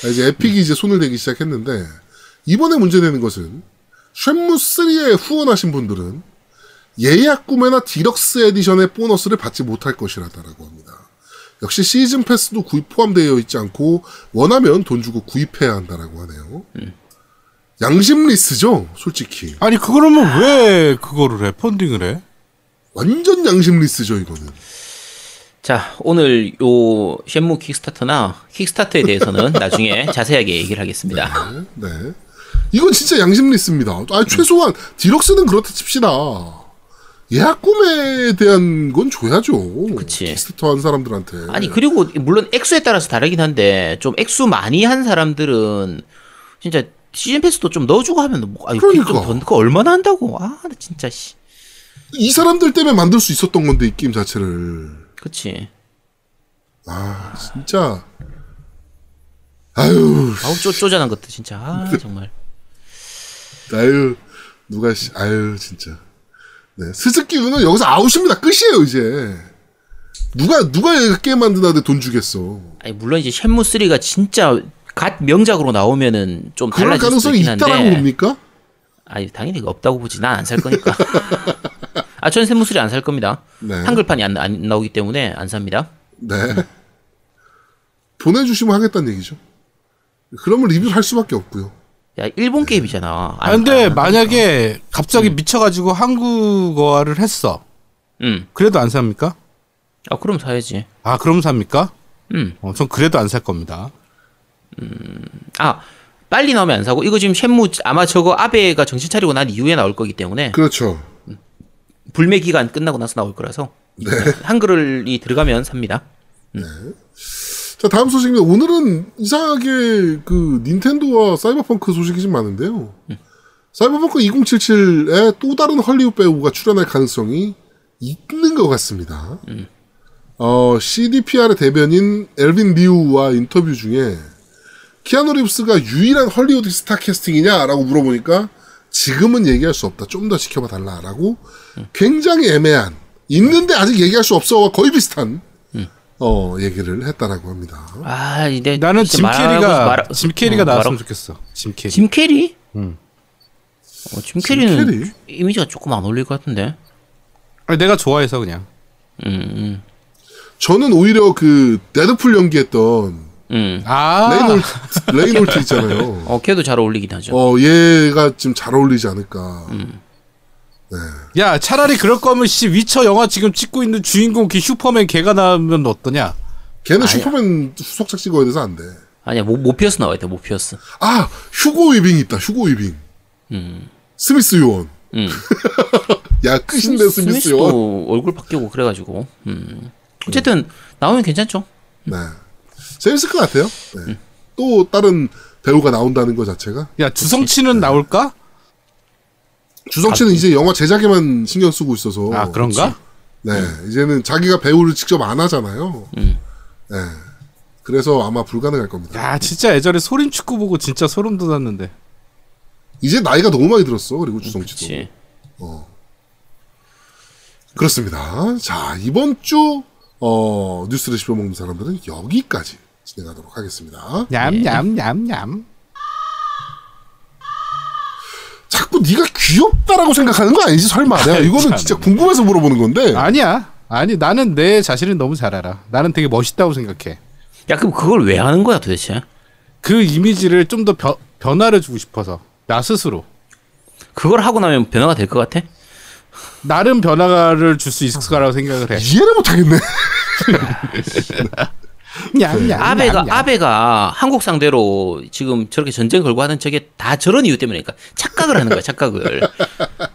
자, 이제 에픽이 이제 손을 대기 시작했는데 이번에 문제되는 것은 쉔무 3에 후원하신 분들은 예약 구매나 deluxe edition의 보너스를 받지 못할 것이라다라고 합니다. 역시 season pass도 구입 포함되어 있지 않고 원하면 돈 주고 구입해야 한다라고 하네요. 양심 less죠, 솔직히. 아니 그러면 왜 그거를 해? funding을 해? 완전 양심 less죠, 이거는. 자, 오늘 요 쉔무 킥스타터나 킥스타터에 대해서는 나중에 자세하게 얘기를 하겠습니다. 네. 이건 진짜 양심 less입니다. 아, 최소한 deluxe는 그렇다 칩시다. 예약 구매에 대한 건 줘야죠. 그치. Kickstarter 한 사람들한테. 아니, 그리고 물론 액수에 따라서 다르긴 한데 좀 액수 많이 한 사람들은 진짜 season pass도 좀 넣어주고 하면 뭐, 아유, 그러니까. 그거 얼마나 한다고? 아, 나 진짜 씨. 이 사람들 때문에 만들 수 있었던 건데 이 게임 자체를 그치. 아 진짜 아유 아우 쪼, 쪼잔한 것도 진짜 아 정말. 아유 누가 씨 아유 진짜 네 스즈키 우는 여기서 아웃입니다 끝이에요 이제 누가 누가 게임 만드는데 돈 주겠어 아니 물론 이제 쉔무 3가 진짜 god 명작으로 나오면은 좀 그럴 달라질 가능성이. 있다라고 봅니까? 아니 당연히 없다고 보지. 난 안 살 거니까. 아, 전 쉔무 3 안 살 겁니다. 네. 한글판이 안, 안 나오기 때문에 안 삽니다. 네 보내주시면 하겠다는 얘기죠. 그러면 리뷰를 할 수밖에 없고요. 야 일본 게임이잖아. 아, 근데 만약에 갑자기 미쳐가지고 한국어화를 했어. 응. 그래도 안 삽니까? 아 그럼 사야지. 아, 그럼 삽니까? 응. 어, 전 그래도 안 살 겁니다. 아 빨리 나오면 안 사고 이거 지금 쇳무 아마 저거 아베가 정신 차리고 난 이후에 나올 거기 때문에 그렇죠. 불매 기간 끝나고 나서 나올 거라서 네. 한글이 들어가면 삽니다. 자 다음 소식입니다. 오늘은 이상하게 그 닌텐도와 사이버펑크 소식이 좀 많은데요. 사이버펑크 2077에 또 다른 헐리우드 배우가 출연할 가능성이 있는 것 같습니다. 어, CDPR의 대변인 엘빈 리우와 인터뷰 중에 키아누 리브스가 유일한 헐리우드 스타 캐스팅이냐라고 물어보니까 지금은 얘기할 수 없다. 좀 더 지켜봐 달라라고 굉장히 애매한 있는데 아직 얘기할 수 없어와 거의 비슷한 어 얘기를 했다라고 합니다. 아 이제 나는 이제 짐 캐리가 말하- 짐 캐리가 어, 나왔으면 말하고- 좋겠어. 짐 캐리. 짐 캐리? 응. 어, 짐 캐리는 캐리? 이미지가 조금 안 어울릴 것 같은데. 아니, 내가 좋아해서 그냥. 음, 음, 저는 오히려 그 Deadpool 연기했던 음. 아, 레이놀즈 레이놀즈 있잖아요. 어, 걔도 잘 어울리긴 하죠. 어 얘가 지금 잘 어울리지 않을까. 야 차라리 그럴 거면 씨 위쳐 영화 지금 찍고 있는 주인공 그 슈퍼맨 걔가 나오면 어떠냐? 걔는 아니야. 슈퍼맨 후속작 찍어야 돼서 안 돼. 아니야, 모, 모피어스 나와야 돼, 모피어스. 아 휴고 위빙 있다. 휴고 위빙. 스미스 요원. 음. 야 끝인데 스미스 요원. 스미스도 얼굴 바뀌고 그래가지고. 음. 어쨌든 나오면 괜찮죠. 네. 재밌을 것 같아요. 네. 또 다른 배우가 나온다는 것 자체가 야 주성치는 나올까? 주성치는 이제 영화 제작에만 신경 쓰고 있어서 아 그런가? 네 이제는 자기가 배우를 직접 안 하잖아요. 네. 그래서 아마 불가능할 겁니다. 야 진짜 예전에 소림 축구 보고 진짜 소름 돋았는데. 이제 나이가 너무 많이 들었어. 그리고 주성치도 그치. 그렇습니다. 자 이번 주 어, 뉴스를 씹어먹는 사람들은 여기까지 진행하도록 하겠습니다. 냠냠냠냠. 자꾸 네가 귀엽다라고 생각하는 거 아니지 설마? 내가 이거는 진짜 궁금해서 물어보는 건데. 아니야. 아니 나는 내 자신을 너무 잘 알아. 나는 되게 멋있다고 생각해. 야, 그럼 그걸 왜 하는 거야, 도대체? 그 이미지를 좀 더 변화를 주고 싶어서 나 스스로 그걸 하고 나면 변화가 될 것 같아? 나름 변화를 줄 수 있을 거라고 생각을 해. 이해를 못하겠네. 아베가 아베가 한국 상대로 지금 저렇게 전쟁 걸고 하는 저게 다 저런 이유 때문이니까 착각을 하는 거야 착각을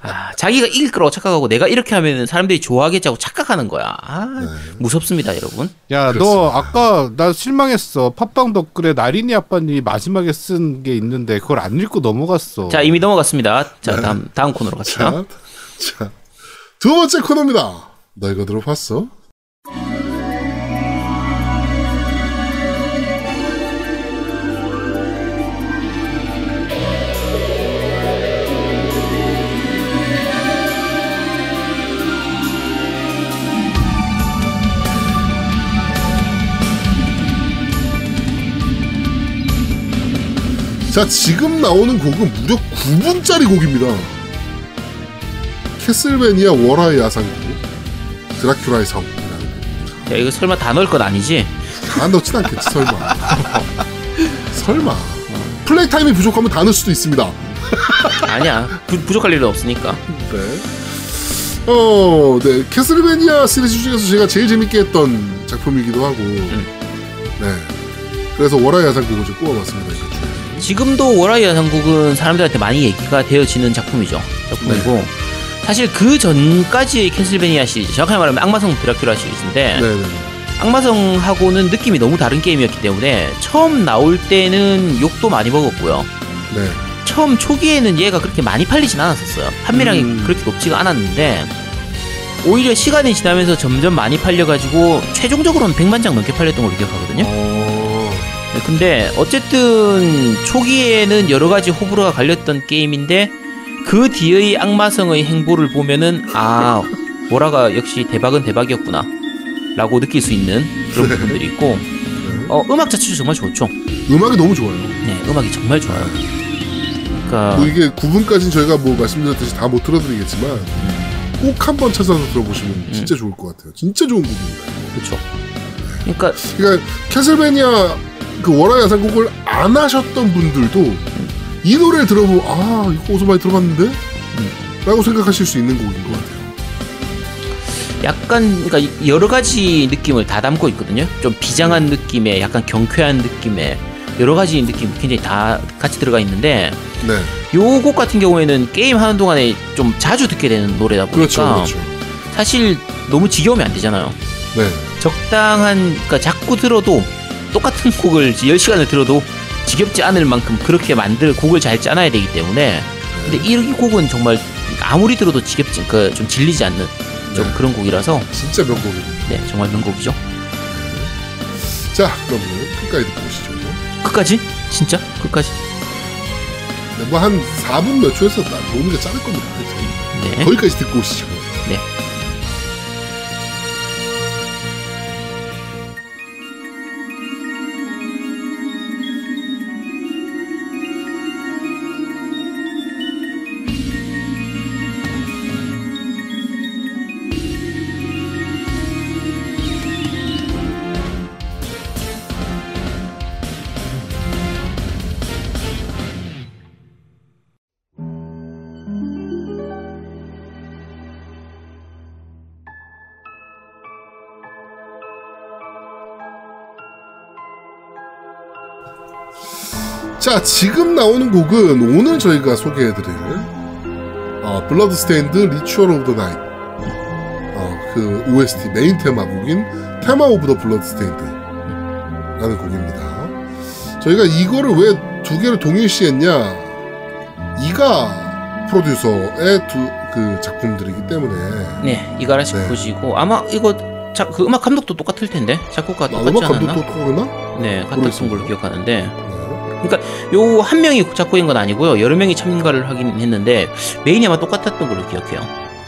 아, 자기가 이길 거라고 착각하고 내가 이렇게 하면 사람들이 좋아하겠지 하고 착각하는 거야 아, 무섭습니다 여러분 야, 너 아까 나 실망했어. 팟빵 댓글에 나린이 아빠님이 마지막에 쓴 게 있는데 그걸 안 읽고 넘어갔어. 자 이미 넘어갔습니다 자 다음 다음 코너로 갑시다 자, 자, 두 번째 코너입니다. 너 이거 들어봤어? 자, 지금 나오는 곡은 무려 9분짜리 곡입니다. 캐슬베니아 월화의 야상곡 드라큘라의 성이라는 곡. 야 이거 설마 다 넣을 건 아니지 다 넣진 않겠지 설마 설마 플레이 타임이 부족하면 다 넣을 수도 있습니다 아니야 부, 부족할 일은 없으니까 네. 어, 네. 캐슬베니아 시리즈 중에서 제가 제일 재밌게 했던 작품이기도 하고 네 그래서 월화의 야상곡을 좀 꼽아봤습니다. 지금도 워라이 야상국은 사람들한테 많이 얘기가 되어지는 작품이죠. 작품이고 사실 그 전까지의 캐슬베니아 시리즈, 정확하게 말하면 악마성 드라큘라 시리즈인데 네네 악마성하고는 느낌이 너무 다른 게임이었기 때문에 처음 나올 때는 욕도 많이 먹었고요. 네. 처음 초기에는 얘가 그렇게 많이 팔리진 않았었어요. 판매량이 음. 그렇게 높지가 않았는데 오히려 시간이 지나면서 점점 많이 팔려가지고 최종적으로는 100만 장 넘게 팔렸던 걸로 기억하거든요. 어, 네, 근데 어쨌든 초기에는 여러 가지 호불호가 갈렸던 게임인데 그 뒤의 악마성의 행보를 보면은 아 모라가 역시 대박은 대박이었구나 라고 느낄 수 있는 그런 부분들이 있고 어, 음악 자체도 정말 좋죠. 음악이 너무 좋아요. 네, 음악이 정말 좋아요. 그러니까 뭐 이게 9분까지는 저희가 뭐 말씀드렸듯이 다 못 들어드리겠지만 꼭 한번 찾아서 들어보시면 음. 진짜 좋을 것 같아요. 진짜 좋은 곡입니다. 그렇죠. 그러니까 그러니까 캐슬베니아 그 월화 야상곡을 안 하셨던 분들도 이 노래를 들어보고 아 이거 어디서 많이 들어봤는데? 음. 라고 생각하실 수 있는 곡인 것 같아요. 약간 그러니까 여러 가지 느낌을 다 담고 있거든요. 좀 비장한 느낌의 약간 경쾌한 느낌의 여러 가지 느낌 굉장히 다 같이 들어가 있는데 네. 요곡 같은 경우에는 게임 하는 동안에 좀 자주 듣게 되는 노래다 보니까 그렇죠. 그렇죠. 사실 너무 지겨우면 안 되잖아요. 네. 적당한 그러니까 자꾸 들어도 똑같은 곡을 10시간을 들어도 지겹지 않을 만큼 그렇게 만들 곡을 잘 짜놔야 되기 때문에 근데 이 곡은 정말 아무리 들어도 지겹지 그 좀 질리지 않는 좀 네. 그런 곡이라서 진짜 명곡입니다. 네 정말 명곡이죠. 자, 그러면 끝까지 듣고 오시죠. 끝까지? 진짜? 끝까지? 네, 뭐한 4분 몇 초에서 나 노무가 자를 겁니다. 네. 거기까지 듣고 오시죠. 네. 자, 지금 나오는 곡은 오늘 저희가 소개해드릴 어, Bloodstained Ritual of the Night 어, 그 OST main 테마곡인 Theme of the Bloodstained 라는 곡입니다. 저희가 이거를 왜 두 개를 동일시했냐 이가 프로듀서의 두 그 작품들이기 때문에 네 이가라시 네. 보시고 아마 이거 자, 그 음악 감독도 똑같을 텐데 작곡가 아, 똑같지 음악 않았나? 감독도 그러나? 네 모르겠습니다. 걸로 기억하는데 네. 요 한 명이 작곡인 건 아니고요 여러 명이 참가를 하긴 했는데 main이 아마 똑같았던 걸로 기억해요.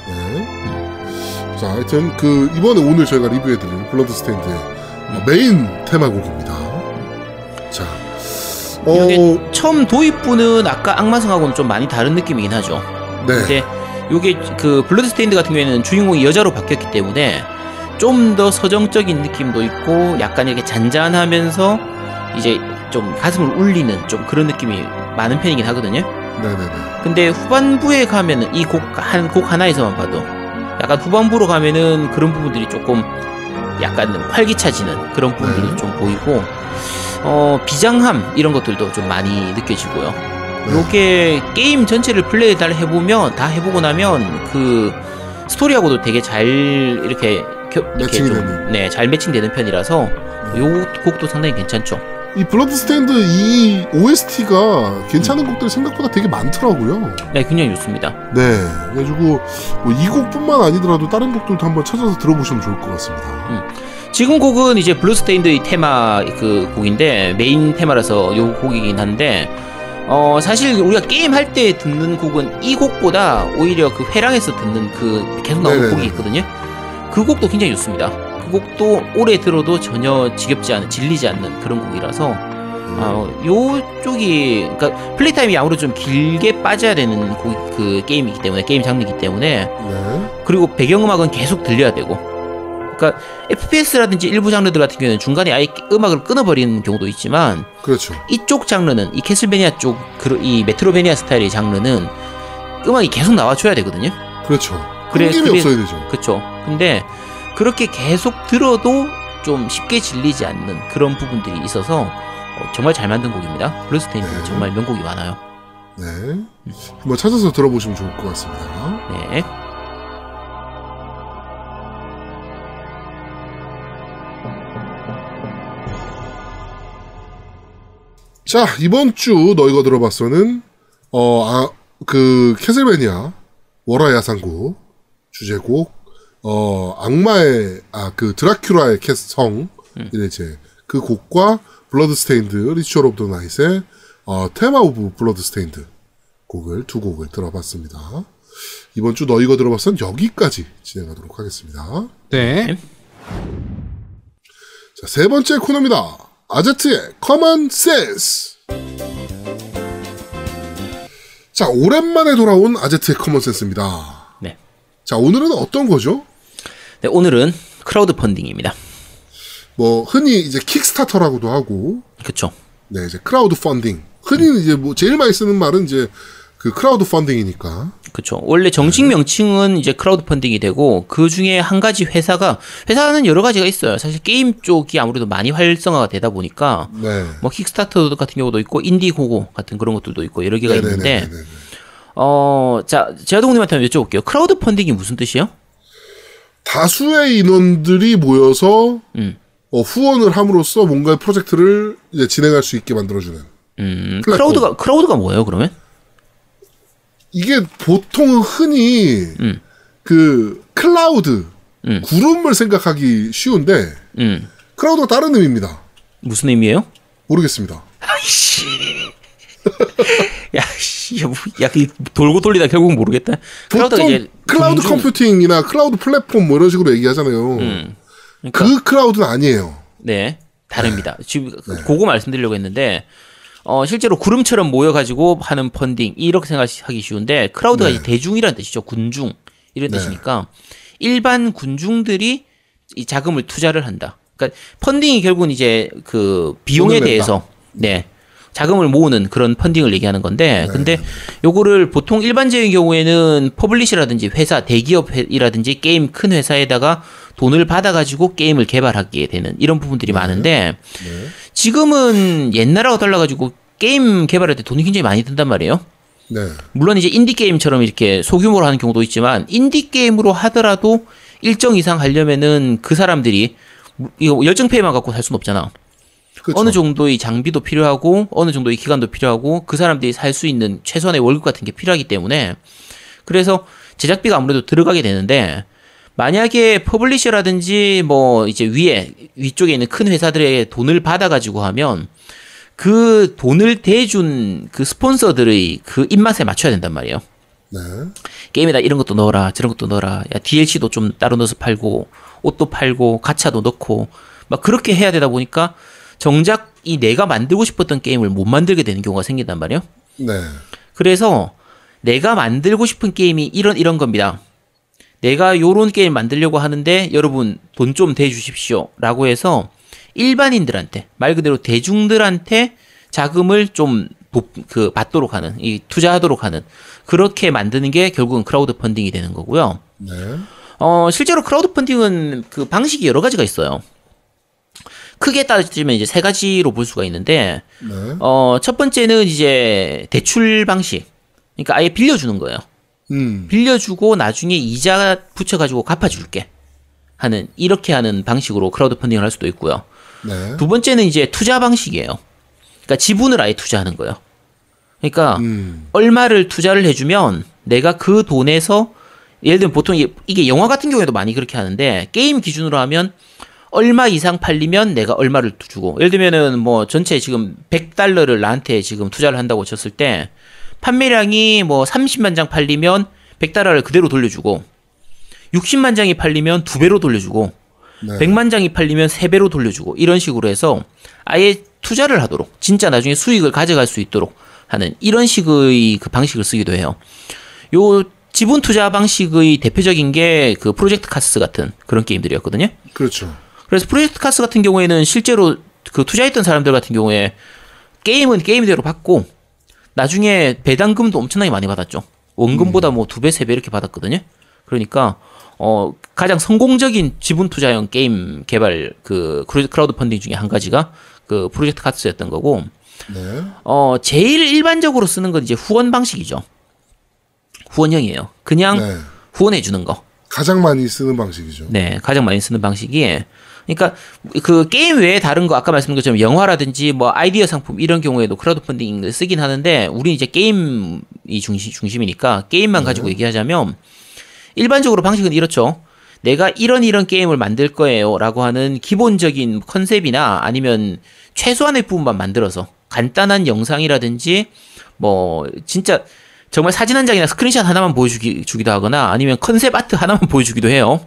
네. 자, 하여튼 그 이번에 오늘 저희가 리뷰해드린 Bloodstained의 어, 메인 테마곡입니다. 자, 어, 처음 도입부는 아까 악마성하고는 좀 많이 다른 느낌이긴 하죠. 네, 근데 요게 그 Bloodstained 같은 경우에는 주인공이 여자로 바뀌었기 때문에 좀 더 서정적인 느낌도 있고 약간 이렇게 잔잔하면서 이제 좀 가슴을 울리는 좀 그런 느낌이 많은 편이긴 하거든요. 네, 네, 네. 근데 후반부에 가면은 이 곡 한곡 하나에서만 봐도 약간 후반부로 가면은 그런 부분들이 조금 약간 활기차지는 그런 부분들도 네. 좀 보이고 어 비장함 이런 것들도 좀 많이 느껴지고요. 네. 요게 게임 전체를 플레이 다 해보면 다 해보고 나면 그 스토리하고도 되게 잘 이렇게 겨, 이렇게 좀. 네, 잘 매칭되는 편이라서 요 곡도 상당히 괜찮죠. 이 Bloodstained 이 OST가 괜찮은 곡들이 생각보다 되게 많더라고요. 네, 굉장히 좋습니다. 네, 그래가지고 뭐 이 곡뿐만 아니더라도 다른 곡들도 한번 찾아서 들어보시면 좋을 것 같습니다. 지금 곡은 이제 Bloodstained의 테마 그 곡인데 메인 테마라서 요 곡이긴 한데 어 사실 우리가 게임 할 때 듣는 곡은 이 곡보다 오히려 그 회랑에서 듣는 그 계속 나오는 네네네. 곡이 있거든요. 그 곡도 굉장히 좋습니다. 그 곡도 오래 들어도 전혀 지겹지 않은 질리지 않는 그런 곡이라서 어, 요쪽이 그러니까 play time이 아무래도 좀 길게 빠져야 되는 곡, 그 게임이기 때문에 게임 장르이기 때문에 네, 그리고 배경음악은 계속 들려야 되고 그러니까 FPS라든지 일부 장르들 같은 경우에는 중간에 아예 음악을 끊어버리는 경우도 있지만 그렇죠. 이쪽 장르는 이 Castlevania 쪽 이 Metroidvania 스타일의 장르는 음악이 계속 나와줘야 되거든요 그렇죠. 그래, 그래. 없어야 되죠. 그쵸 근데 그렇게 계속 들어도 좀 쉽게 질리지 않는 그런 부분들이 있어서 어, 정말 잘 만든 곡입니다. 블루스테인은 네. 정말 명곡이 많아요. 네, 한번 찾아서 들어보시면 좋을 것 같습니다. 네. 자, 이번 주 너 이거 들어봤어는 어, 아, 그 Castlevania 월하의 야상곡 주제곡 어 악마의 아 그 드라큘라의 캐성 이제 그 곡과 Bloodstained Ritual of the Night의 어 Theme of Bloodstained 곡을 두 곡을 들어봤습니다. 이번 주 너 이거 들어봤어는 여기까지 진행하도록 하겠습니다. 네. 자, 세 번째 코너입니다. 아제트의 common sense. 자, 오랜만에 돌아온 아제트의 common sense입니다. 네. 자, 오늘은 어떤 거죠? 네, 오늘은 크라우드 펀딩입니다. 뭐 흔히 이제 Kickstarter라고도 하고, 그쵸. 네, 이제 크라우드 펀딩. 흔히 이제 뭐 제일 많이 쓰는 말은 이제 그 크라우드 펀딩이니까. 그쵸. 원래 정식 명칭은 이제 크라우드 펀딩이 되고, 그 중에 한 가지 회사가, 회사는 여러 가지가 있어요. 사실 게임 쪽이 아무래도 많이 활성화가 되다 보니까, 네. 뭐 Kickstarter 같은 경우도 있고, Indiegogo 같은 그런 것들도 있고, 여러 개가 있는데, 네네네네. 어, 자, 제아동님한테 한번 여쭤볼게요. 크라우드 펀딩이 무슨 뜻이에요? 다수의 인원들이 모여서 음. 어, 후원을 함으로써 뭔가 프로젝트를 이제 진행할 수 있게 만들어주는. 음. crowd가, crowd가 뭐예요, 그러면? 이게 보통 흔히 음. 그 클라우드 음. 구름을 생각하기 쉬운데 음, cloud가 다른 의미입니다. 무슨 의미예요? 모르겠습니다. 아이씨. 야, 씨, 야, 뭐, 야, 그 돌고 돌리다 결국 모르겠다. 보통 이제 클라우드 군중- computing이나 cloud 플랫폼 뭐 이런 식으로 얘기하잖아요. 음. 그러니까, 그 cloud는 아니에요. 네, 다릅니다. 지금 네. 그거 말씀드리려고 했는데, 어, 실제로 구름처럼 모여가지고 하는 펀딩, 이렇게 생각하기 쉬운데, crowd가 네. 이제 대중이라는 뜻이죠. 군중. 이런 네. 뜻이니까, 일반 군중들이 이 자금을 투자를 한다. 그러니까 펀딩이 결국은 이제 그 비용에. 대해서, 네. 자금을 모으는 그런 펀딩을 얘기하는 건데, 네. 근데 요거를 보통 일반적인 경우에는 publisher라든지 회사, 대기업이라든지 게임 큰 회사에다가 돈을 받아가지고 게임을 개발하게 되는 이런 부분들이 많은데, 네. 지금은 옛날하고 달라가지고 게임 개발할 때 돈이 굉장히 많이 든단 말이에요. 네. 물론 이제 인디 게임처럼 이렇게 소규모로 하는 경우도 있지만 인디 게임으로 하더라도 일정 이상 하려면은 그 사람들이 이거 열정 페이만 갖고 살 수는 없잖아. 그쵸. 어느 정도의 장비도 필요하고 어느 정도의 기간도 필요하고 그 사람들이 살 수 있는 최소한의 월급 같은 게 필요하기 때문에 그래서 제작비가 아무래도 들어가게 되는데 만약에 publisher라든지 뭐 이제 위에 위쪽에 있는 큰 회사들의 돈을 받아 가지고 하면 그 돈을 대준 그 스폰서들의 그 입맛에 맞춰야 된단 말이에요. 네. 게임에다 이런 것도 넣어라, 저런 것도 넣어라. 야, DLC도 좀 따로 넣어서 팔고, 옷도 팔고, 가차도 넣고, 막 그렇게 해야 되다 보니까 정작 이 내가 만들고 싶었던 게임을 못 만들게 되는 경우가 생긴단 말이에요. 네. 그래서 내가 만들고 싶은 게임이 이런 이런 겁니다. 내가 요런 게임 만들려고 하는데 여러분 돈 좀 대주십시오. 라고 해서 일반인들한테 말 그대로 대중들한테 자금을 좀그 받도록 하는 이 투자하도록 하는 그렇게 만드는 게 결국은 크라우드 펀딩이 되는 거고요. 네. 어, 실제로 크라우드 펀딩은 그 방식이 여러 가지가 있어요. 크게 따지면 이제 세 가지로 볼 수가 있는데 네. 어, 첫 번째는 이제 대출 방식. 그러니까 아예 빌려주는 거예요. 음. 빌려주고 나중에 이자 붙여가지고 갚아줄게. 하는, 이렇게 하는 방식으로 크라우드 펀딩을 할 수도 있고요. 네. 두 번째는 이제 투자 방식이에요. 그러니까 지분을 아예 투자하는 거예요. 그러니까 음. 얼마를 투자를 해주면 내가 그 돈에서 예를 들면 보통 이게, 이게 영화 같은 경우에도 많이 그렇게 하는데 게임 기준으로 하면 얼마 이상 팔리면 내가 얼마를 주고 예를 들면은 뭐 전체 지금 100달러를 나한테 지금 투자를 한다고 쳤을 때 판매량이 뭐 30만 장 팔리면 100달러를 그대로 돌려주고 60만 장이 팔리면 두 배로 돌려주고 네. 100만 장이 팔리면 3배로 돌려주고 이런 식으로 해서 아예 투자를 하도록 진짜 나중에 수익을 가져갈 수 있도록 하는 이런 식의 그 방식을 쓰기도 해요. 요 지분 투자 방식의 대표적인 게 그 프로젝트 카스 같은 그런 게임들이었거든요. 그렇죠. 그래서 프로젝트 카스 같은 경우에는 실제로 그 투자했던 사람들 같은 경우에 게임은 게임대로 받고 나중에 배당금도 엄청나게 많이 받았죠. 원금보다 뭐 두 배, 세 배 이렇게 받았거든요. 그러니까 어 가장 성공적인 지분 투자형 게임 개발 그 크라우드 펀딩 중에 한 가지가 그 Project CARS였던 거고 네. 어 제일 일반적으로 쓰는 건 이제 후원 방식이죠. 후원형이에요. 그냥 네. 후원해 주는 거. 가장 많이 쓰는 방식이죠. 네, 가장 많이 쓰는 방식이 그러니까 그 게임 외에 다른 거 아까 말씀드린 것처럼 영화라든지 뭐 아이디어 상품 이런 경우에도 크라우드 펀딩을 쓰긴 하는데 우리 이제 게임이 중심 중심이니까 게임만 가지고 얘기하자면 일반적으로 방식은 이렇죠. 내가 이런 이런 게임을 만들 거예요라고 하는 기본적인 concept이나 아니면 최소한의 부분만 만들어서 간단한 영상이라든지 뭐 진짜 정말 사진 한 장이나 스크린샷 하나만 보여주기도 하거나 아니면 concept art 하나만 보여주기도 해요.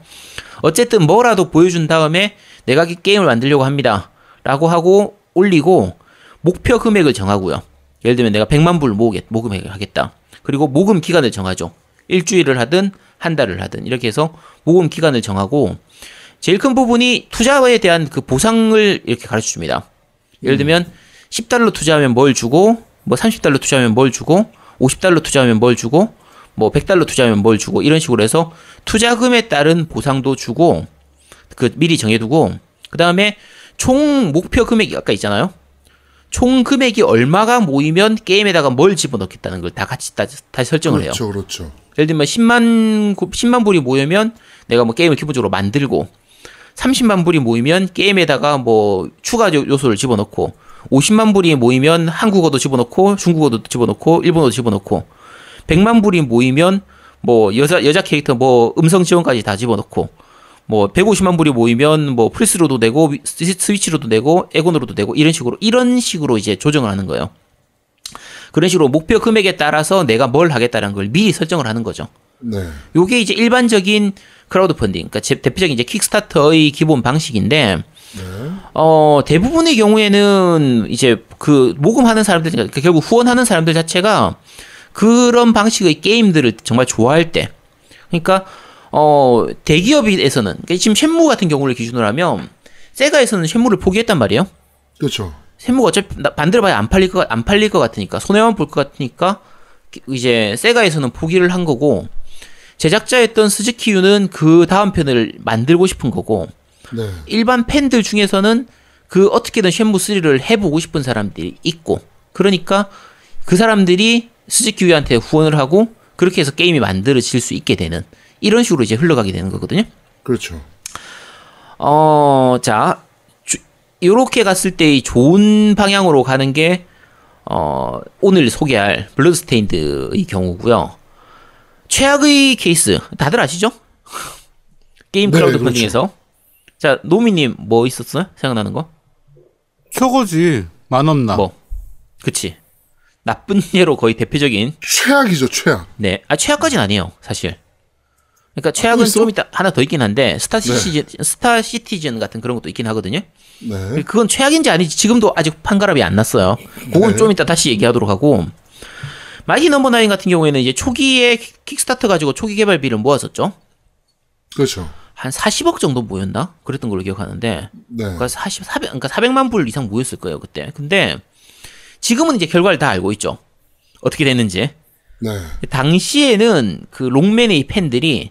어쨌든 뭐라도 보여준 다음에 내가 이 게임을 만들려고 합니다. 라고 하고 올리고 목표 금액을 정하고요. 예를 들면 내가 100만 불 모으겠, 모금을 하겠다. 그리고 모금 기간을 정하죠. 일주일을 하든 한 달을 하든 이렇게 해서 모금 기간을 정하고 제일 큰 부분이 투자에 대한 그 보상을 이렇게 가르쳐 줍니다. 예를 들면 10달러 투자하면 뭘 주고 뭐 30달러 투자하면 뭘 주고 50달러 투자하면 뭘 주고 뭐 100달러 투자하면 뭘 주고 이런 식으로 해서 투자금에 따른 보상도 주고 그 미리 정해두고 그 다음에 총 목표 금액이 아까 있잖아요. 총 금액이 얼마가 모이면 게임에다가 뭘 집어넣겠다는 걸 다 같이 다, 다시 설정을 해요. 그렇죠, 그렇죠. 예를 들면 10만 10만 불이 모이면 내가 뭐 게임을 기본적으로 만들고 30만 불이 모이면 게임에다가 뭐 추가 요소를 집어넣고 50만 불이 모이면 한국어도 집어넣고 중국어도 집어넣고 일본어도 집어넣고 100만 불이 모이면 뭐 여자 여자 캐릭터 뭐 음성 지원까지 다 집어넣고 뭐 150만 불이 모이면 뭐 플스로도 되고 스위치로도 되고 엑원으로도 되고 이런 식으로 이런 식으로 이제 조정을 하는 거예요. 그런 식으로 목표 금액에 따라서 내가 뭘 하겠다는 걸 미리 설정을 하는 거죠. 네. 요게 이제 일반적인 크라우드 펀딩, 그러니까 대표적인 이제 킥스타터의 기본 방식인데 네. 어, 대부분의 경우에는 이제 그 모금하는 사람들, 그러니까 결국 후원하는 사람들 자체가 그런 방식의 게임들을 정말 좋아할 때, 그러니까 어, 대기업에서는, 그러니까 지금 쉔무 같은 경우를 기준으로 하면, 세가에서는 쉔무를 포기했단 말이에요. 그렇죠. 쉔무가 어차피 만들어봐야 안 팔릴 것, 안 팔릴 것 같으니까, 손해만 볼 것 같으니까, 이제 세가에서는 포기를 한 거고, 제작자였던 스즈키유는 그 다음 편을 만들고 싶은 거고, 네. 일반 팬들 중에서는 그 어떻게든 쉔무 3를 해보고 싶은 사람들이 있고, 그러니까 그 사람들이 스즈키 유한테 후원을 하고, 그렇게 해서 게임이 만들어질 수 있게 되는, 이런 식으로 이제 흘러가게 되는 거거든요. 그렇죠. 어, 자, 주, 요렇게 갔을 때 좋은 방향으로 가는 게, 어, 오늘 소개할 Bloodstained의 경우고요 최악의 케이스, 다들 아시죠? 게임 네, 크라우드 그렇죠. 펀딩에서. 자, 노미님 뭐 있었어요? 생각나는 거? 저거지 마넘나. 뭐. 그치. 나쁜 예로 거의 대표적인, 최악이죠, 최악. 네. 아, 최악까지는 아니에요, 사실. 그러니까 최악은? 좀 이따 하나 더 있긴 한데, 스타 시티즌, 스타 시티즌 같은 그런 것도 있긴 하거든요. 네. 그건 최악인지 아닌지 지금도 아직 판가름이 안 났어요. 그건 네. 좀 이따 다시 얘기하도록 하고. 마이티 넘버 나인 같은 경우에는 이제 초기에 킥- 킥스타터 가지고 초기 개발비를 모았었죠. 그렇죠. 한 40억 정도 모였나? 그랬던 걸로 기억하는데. 네. 그러니까 40, 400, 그러니까 400만 불 이상 모였을 거예요, 그때. 근데 지금은 이제 결과를 다 알고 있죠. 어떻게 됐는지. 네. 당시에는 그 롱맨의 팬들이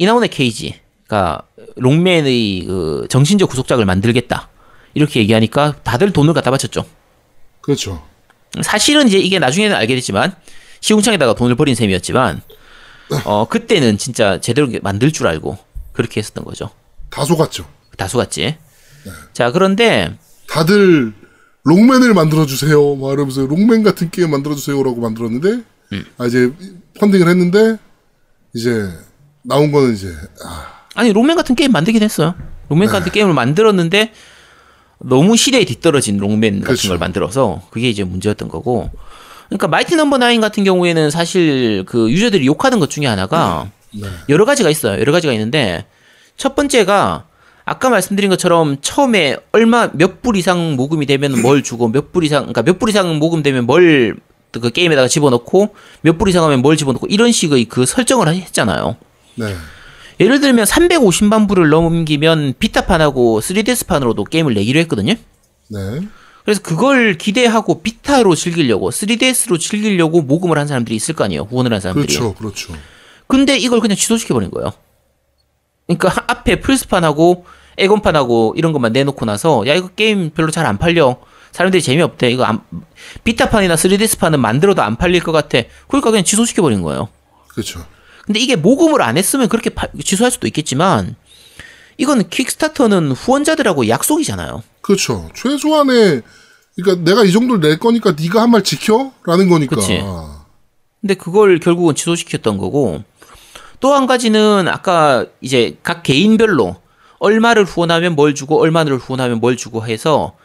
이나온의 케이지가 롱맨의 그 정신적 구속작을 만들겠다. 이렇게 얘기하니까 다들 돈을 갖다 바쳤죠. 그렇죠. 사실은 이제 이게 나중에는 알게 됐지만 시궁창에다가 돈을 버린 셈이었지만 어 그때는 진짜 제대로 만들 줄 알고 그렇게 했었던 거죠. 다 속았죠. 다 속았지. 자 그런데 다들 록맨을 만들어 주세요. 막 이러면서 록맨 같은 게임 만들어 주세요라고 만들었는데, 음. 아, 이제 펀딩을 했는데, 이제 나온 거는 이제, 아, 아니 록맨 같은 게임 만들긴 했어요. 록맨 네. 같은 게임을 만들었는데 너무 시대에 뒤떨어진 록맨 같은 그렇죠. 걸 만들어서 그게 이제 문제였던 거고. 그러니까 마이티 넘버 나인 같은 경우에는 사실 그 유저들이 욕하는 것 중에 하나가 네. 여러 가지가 있어요. 여러 가지가 있는데 첫 번째가 아까 말씀드린 것처럼 처음에 얼마 몇 불 이상 모금이 되면 뭘 주고 몇 불 이상 그러니까 몇 불 이상 모금되면 뭘 그 게임에다가 집어넣고 몇 불 이상 하면 뭘 집어넣고 이런 식의 그 설정을 했잖아요. 네. 예를 들면 350만 불을 넘기면 비타판하고 3DS판으로도 게임을 내기로 했거든요. 네. 그래서 그걸 기대하고 비타로 즐기려고 3DS로 즐기려고 모금을 한 사람들이 있을 거 아니에요. 후원을 한 사람들이. 그렇죠. 그렇죠. 근데 이걸 그냥 취소시켜 버린 거예요. 그러니까 앞에 플스판하고 에곤판하고 이런 것만 내놓고 나서 야 이거 게임 별로 잘 안 팔려. 사람들이 재미없대. 이거 안, 비타판이나 3DS판은 만들어도 안 팔릴 것 같아. 그러니까 그냥 취소시켜 버린 거예요. 그렇죠. 근데 이게 모금을 안 했으면 그렇게 파- 취소할 수도 있겠지만 이건 킥스타터는 후원자들하고 약속이잖아요. 그렇죠. 최소한의, 그러니까 내가 이 정도를 낼 거니까 네가 한 말 지켜? 라는 거니까. 그치. 근데 그걸 결국은 취소시켰던 거고 또 한 가지는 아까 이제 각 개인별로 얼마를 후원하면 뭘 주고 얼마를 후원하면 뭘 주고 해서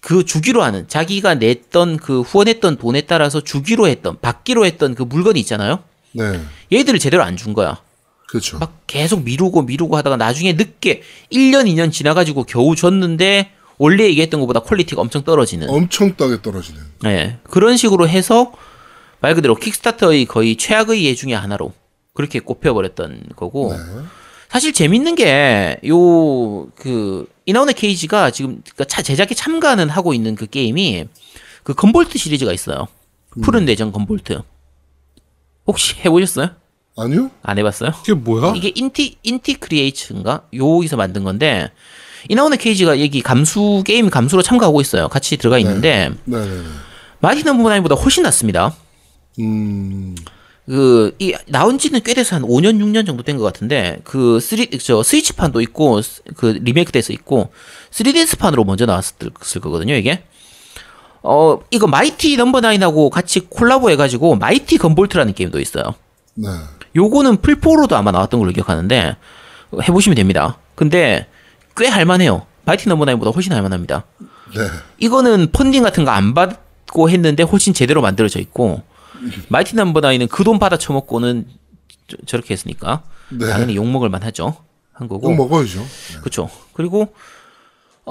그 주기로 하는 자기가 냈던 그 후원했던 돈에 따라서 주기로 했던 받기로 했던 그 물건이 있잖아요. 네. 얘들을 제대로 안 준 거야. 그렇죠. 막 계속 미루고 미루고 하다가 나중에 늦게 1년 2년 지나가지고 겨우 줬는데 원래 얘기했던 것보다 퀄리티가 엄청 떨어지는 엄청 따게 떨어지는. 네, 그런 식으로 해서 말 그대로 킥스타터의 거의 최악의 예 중에 하나로 그렇게 꼽혀버렸던 거고 네. 사실 재밌는 게 요그 이나후네 케이지가 지금 그러니까 차- 제작에 참가는 하고 있는 그 게임이 그 건볼트 시리즈가 있어요. 푸른 뇌정 건볼트. 혹시 해보셨어요? 아니요? 안 해봤어요? 이게 뭐야? 이게 인티 인티 크리에이츠인가 여기서 만든 건데 이나후네 케이지가 여기 감수 게임 감수로 참가하고 있어요. 같이 들어가 있는데 네 네 네. 마티 넘버 나인보다 훨씬 낫습니다. 음, 그, 이, 나온 지는 꽤 돼서 한 5년, 6년 정도 된 것 같은데, 그, 3, 저, 스위치판도 있고, 스- 그, 리메이크 돼서 있고, 3DS판으로 먼저 나왔을 거거든요, 이게. 어, 이거 마이티 넘버 나인하고 같이 콜라보 해가지고, 마이티 건볼트라는 게임도 있어요. 네. 요거는 플포로도 아마 나왔던 걸로 기억하는데, 해보시면 됩니다. 근데, 꽤 할만해요. 마이티 넘버 나인보다 훨씬 할만합니다. 네. 이거는 펀딩 같은 거 안 받고 했는데 훨씬 제대로 만들어져 있고 마이티 넘버 나인은 그 돈 받아 처먹고는 저, 렇게 했으니까 네. 당연히 욕 먹을 만하죠 한 거고 욕 먹어야죠. 그렇죠 그리고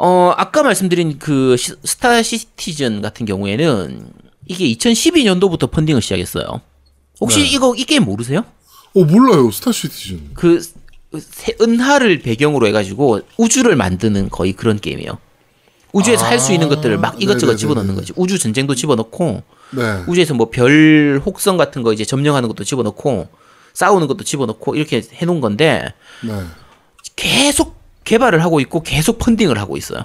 어 아까 말씀드린 그 시- 스타 시티즌 같은 경우에는 이게 2012년도부터 펀딩을 시작했어요 혹시 네. 이거 이 게임 모르세요? 어, 몰라요. 스타 시티즌. 그 새- 은하를 배경으로 해가지고 우주를 만드는 거의 그런 게임이에요. 우주에서 할수 있는 것들을 막 이것저것 네네네네. 집어넣는 거지. 우주 전쟁도 집어넣고 네. 우주에서 뭐 별 혹성 같은 거 이제 점령하는 것도 집어넣고 싸우는 것도 집어넣고 이렇게 해놓은 건데 네. 계속 개발을 하고 있고 계속 펀딩을 하고 있어요.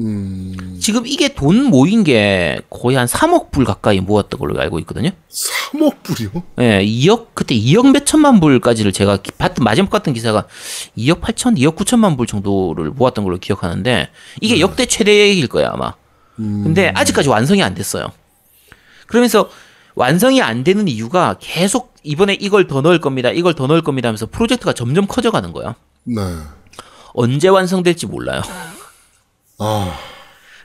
음, 지금 이게 돈 모인 게 거의 한 3억 불 가까이 모았던 걸로 알고 있거든요. 3억 불이요? 예, 2억 그때 2억 몇 천만 불까지를 제가 기- 봤던 마지막 같은 기사가 2억 8천, 2억 9천만 불 정도를 모았던 걸로 기억하는데 이게 역대 최대일 거야 아마. 근데 아직까지 완성이 안 됐어요. 그러면서 완성이 안 되는 이유가 계속 이번에 이걸 더 넣을 겁니다, 이걸 더 넣을 겁니다 하면서 프로젝트가 점점 커져가는 거야. 네. 언제 완성될지 몰라요. 아,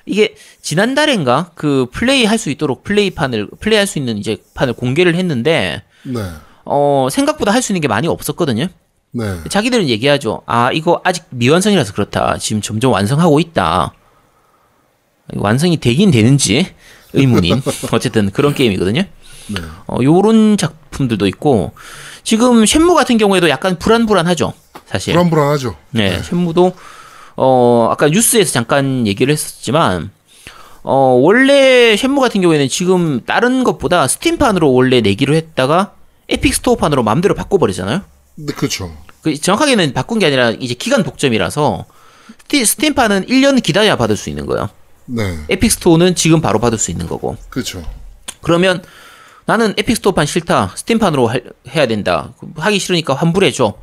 이게 지난달인가 그 플레이 할 수 있도록 플레이판을 플레이 할 수 있는 이제 판을 공개를 했는데 네. 어 생각보다 할 수 있는 게 많이 없었거든요. 네. 자기들은 얘기하죠. 아, 이거 아직 미완성이라서 그렇다. 지금 점점 완성하고 있다. 완성이 되긴 되는지 의문인. 어쨌든 그런 게임이거든요. 네. 어, 요런 작품들도 있고, 지금 쉔무 같은 경우에도 약간 불안불안하죠. 사실. 불안불안하죠. 네, 쉔무도, 어, 아까 뉴스에서 잠깐 얘기를 했었지만, 어, 원래 쉔무 같은 경우에는 지금 다른 것보다 스팀판으로 원래 내기로 했다가 에픽 스토어판으로 마음대로 바꿔버리잖아요. 네, 그렇죠. 그 정확하게는 바꾼 게 아니라 이제 기간 독점이라서 스티, 스팀판은 1년 기다려야 받을 수 있는 거예요. 네. 에픽 스토어는 지금 바로 받을 수 있는 거고. 그렇죠. 그러면 나는 에픽 스토어판 싫다. 스팀판으로 할- 해야 된다. 하기 싫으니까 환불해 줘.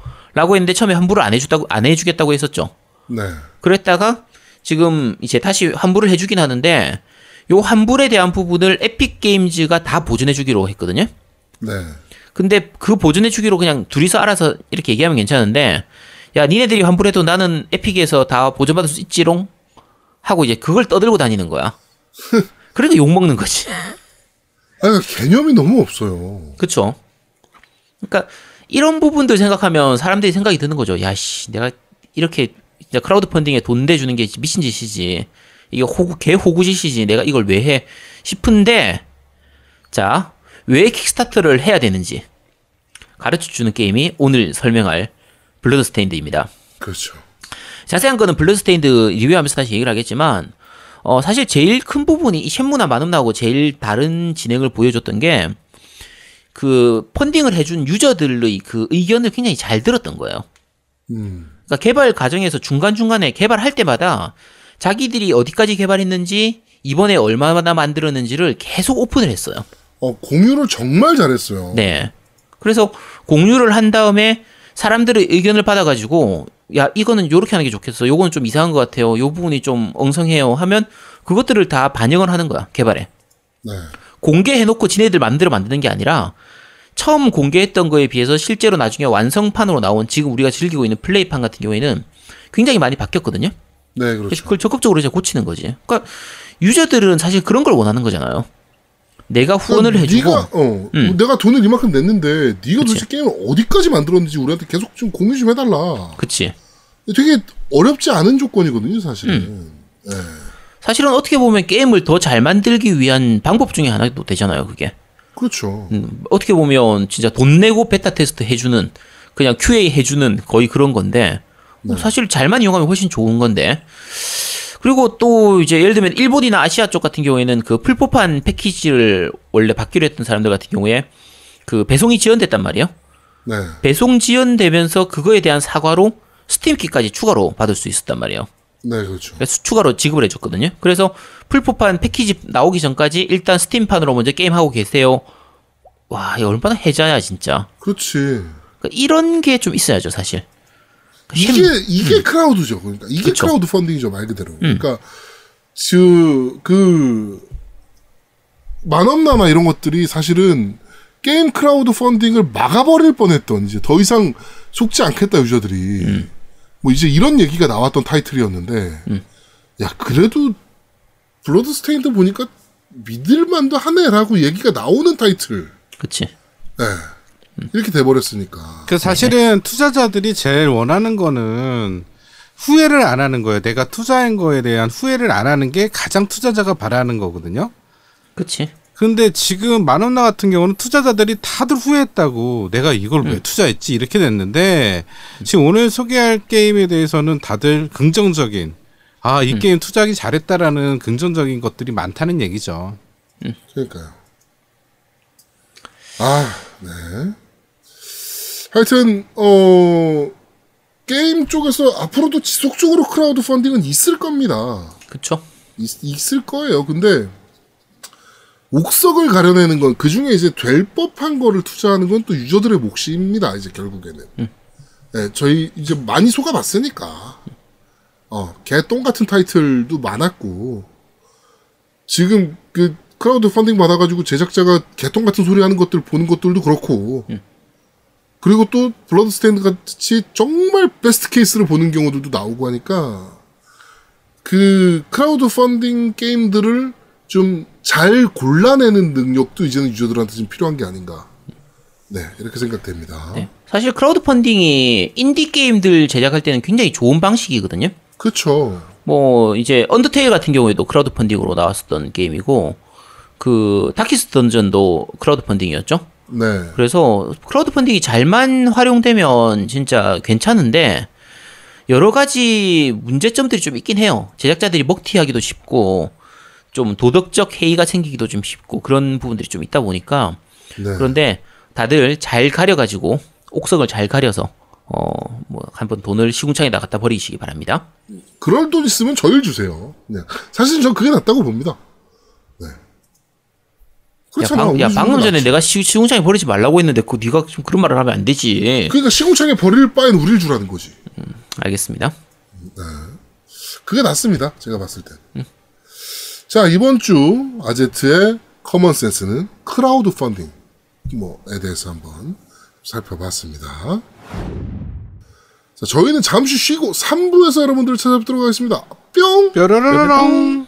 라고 했는데 처음에 환불을 안 해주다고 안 해주겠다고 했었죠. 네. 그랬다가 지금 이제 다시 환불을 해주긴 하는데 요 환불에 대한 부분을 에픽 게임즈가 다 보전해 주기로 했거든요. 네. 근데 그 보전해 주기로 그냥 둘이서 알아서 이렇게 얘기하면 괜찮은데 야 니네들이 환불해도 나는 에픽에서 다 보전받을 수 있지롱 하고 이제 그걸 떠들고 다니는 거야. 그러니까 욕 먹는 거지. 아니, 개념이 너무 없어요. 그쵸? 그러니까 이런 부분들 생각하면 사람들이 생각이 드는 거죠. 야씨 내가 이렇게 진짜 크라우드 펀딩에 돈 대주는 게 미친 짓이지. 이게 호구 개 호구 짓이지. 내가 이걸 왜 해? 싶은데 자, 왜 킥스타터를 해야 되는지 가르쳐 주는 게임이 오늘 설명할 블러드스테인드입니다. 그렇죠. 자세한 거는 블러드스테인드 리뷰하면서 다시 얘기를 하겠지만 어 사실 제일 큰 부분이 이 쉔무나 마넘나하고 제일 다른 진행을 보여줬던 게 그 펀딩을 해준 유저들의 그 의견을 굉장히 잘 들었던 거예요. 음. 그러니까 개발 과정에서 중간중간에 개발할 때마다 자기들이 어디까지 개발했는지 이번에 얼마나 만들었는지를 계속 오픈을 했어요. 어, 공유를 정말 잘했어요. 네. 그래서 공유를 한 다음에 사람들의 의견을 받아가지고 야 이거는 요렇게 하는 게 좋겠어. 요거는 좀 이상한 것 같아요. 요 부분이 좀 엉성해요. 하면 그것들을 다 반영을 하는 거야 개발에. 네. 공개해놓고 지네들 마음대로 만드는 게 아니라 처음 공개했던 거에 비해서 실제로 나중에 완성판으로 나온 지금 우리가 즐기고 있는 플레이판 같은 경우에는 굉장히 많이 바뀌었거든요. 네, 그렇죠. 그걸 적극적으로 이제 고치는 거지. 그러니까 유저들은 사실 그런 걸 원하는 거잖아요. 내가 후원을 그러니까 해주고 네가 어, 음. 내가 돈을 이만큼 냈는데 네가. 도대체 게임을 어디까지 만들었는지 우리한테 계속 좀 공유 좀 해달라. 그치. 되게 어렵지 않은 조건이거든요, 사실은. 음. 사실은 어떻게 보면 게임을 더 잘 만들기 위한 방법 중에 하나도 되잖아요, 그게. 그렇죠. 음, 어떻게 보면 진짜 돈 내고 베타 테스트 해주는 그냥 QA 해주는 거의 그런 건데 뭐 사실 잘만 이용하면 훨씬 좋은 건데 그리고 또 이제 예를 들면 일본이나 아시아 쪽 같은 경우에는 그 플포판 패키지를 원래 받기로 했던 사람들 같은 경우에 그 배송이 지연됐단 말이에요. 네. 배송 지연되면서 그거에 대한 사과로 스팀키까지 추가로 받을 수 있었단 말이에요. 네, 그렇죠. 추가로 지급을 해줬거든요. 그래서 플포판 패키지 나오기 전까지 일단 스팀판으로 먼저 게임 하고 계세요. 와, 이거 얼마나 해자야 진짜. 그렇지. 그러니까 이런 게 좀 있어야죠, 사실. 이게 이게 크라우드죠. 그러니까 이게 음. 음. 크라우드 펀딩이죠 말 그대로. 그러니까 그 그 만원나마 이런 것들이 사실은 게임 크라우드 펀딩을 막아버릴 뻔했던 이제 더 이상 속지 않겠다 유저들이 음. 뭐 이제 이런 얘기가 나왔던 타이틀이었는데 야 그래도 블러드 스테인드 보니까 믿을만도 하네라고 얘기가 나오는 타이틀. 그치. 네. 이렇게 돼버렸으니까. 그 사실은 투자자들이 제일 원하는 거는 후회를 안 하는 거예요. 내가 투자한 거에 대한 후회를 안 하는 게 가장 투자자가 바라는 거거든요. 그치. 근데 지금 만원나 같은 경우는 투자자들이 다들 후회했다고 내가 이걸 왜 투자했지 이렇게 됐는데 지금 오늘 소개할 게임에 대해서는 다들 긍정적인 아 이 게임 투자하기 잘했다라는 긍정적인 것들이 많다는 얘기죠. 그러니까요. 아, 네. 하여튼 어 게임 쪽에서 앞으로도 지속적으로 크라우드 펀딩은 있을 겁니다. 그쵸. 있, 있을 거예요. 근데 옥석을 가려내는 건 그 중에 이제 될 법한 거를 투자하는 건 또 유저들의 몫입니다. 이제 결국에는. 네, 저희 이제 많이 속아봤으니까. 어, 개똥 같은 타이틀도 많았고 지금 그 크라우드 펀딩 받아가지고 제작자가 개똥 같은 소리 하는 것들 보는 것들도 그렇고 그리고 또 블러드 스테인드 같이 정말 best case를 보는 경우들도 나오고 하니까 그 크라우드 펀딩 게임들을 좀 잘 골라내는 능력도 이제는 유저들한테 좀 필요한 게 아닌가. 네, 이렇게 생각됩니다. 네. 사실 크라우드 펀딩이 인디 게임들 제작할 때는 굉장히 좋은 방식이거든요. 그렇죠. 뭐 이제 언더테일 같은 경우에도 크라우드 펀딩으로 나왔었던 게임이고 그 다키스트 던전도 크라우드 펀딩이었죠. 네. 그래서 크라우드 펀딩이 잘만 활용되면 진짜 괜찮은데 여러 가지 문제점들이 좀 있긴 해요. 제작자들이 먹튀하기도 쉽고 좀 도덕적 해이가 생기기도 좀 쉽고 그런 부분들이 좀 있다 보니까 네. 그런데 다들 잘 가려가지고 옥석을 잘 가려서 어 뭐 한번 돈을 시궁창에다 갖다 버리시기 바랍니다. 그럴 돈 있으면 저희를 주세요. 네. 사실 전 그게 낫다고 봅니다. 네. 야, 그렇잖아. 방, 야 방금 전에 낫지. 내가 시, 시궁창에 버리지 말라고 했는데 그 네가 좀 그런 말을 하면 안 되지. 그러니까 시궁창에 버릴 바엔 우리를 주라는 거지. 알겠습니다. 그게 낫습니다. 제가 봤을 땐. 자, 이번 주 아제트의 common sense는 크라우드 펀딩 뭐에 대해서 한번 살펴봤습니다. 자, 저희는 잠시 쉬고 3부에서 여러분들을 찾아뵙도록 하겠습니다. 뿅! 뾰로로롱.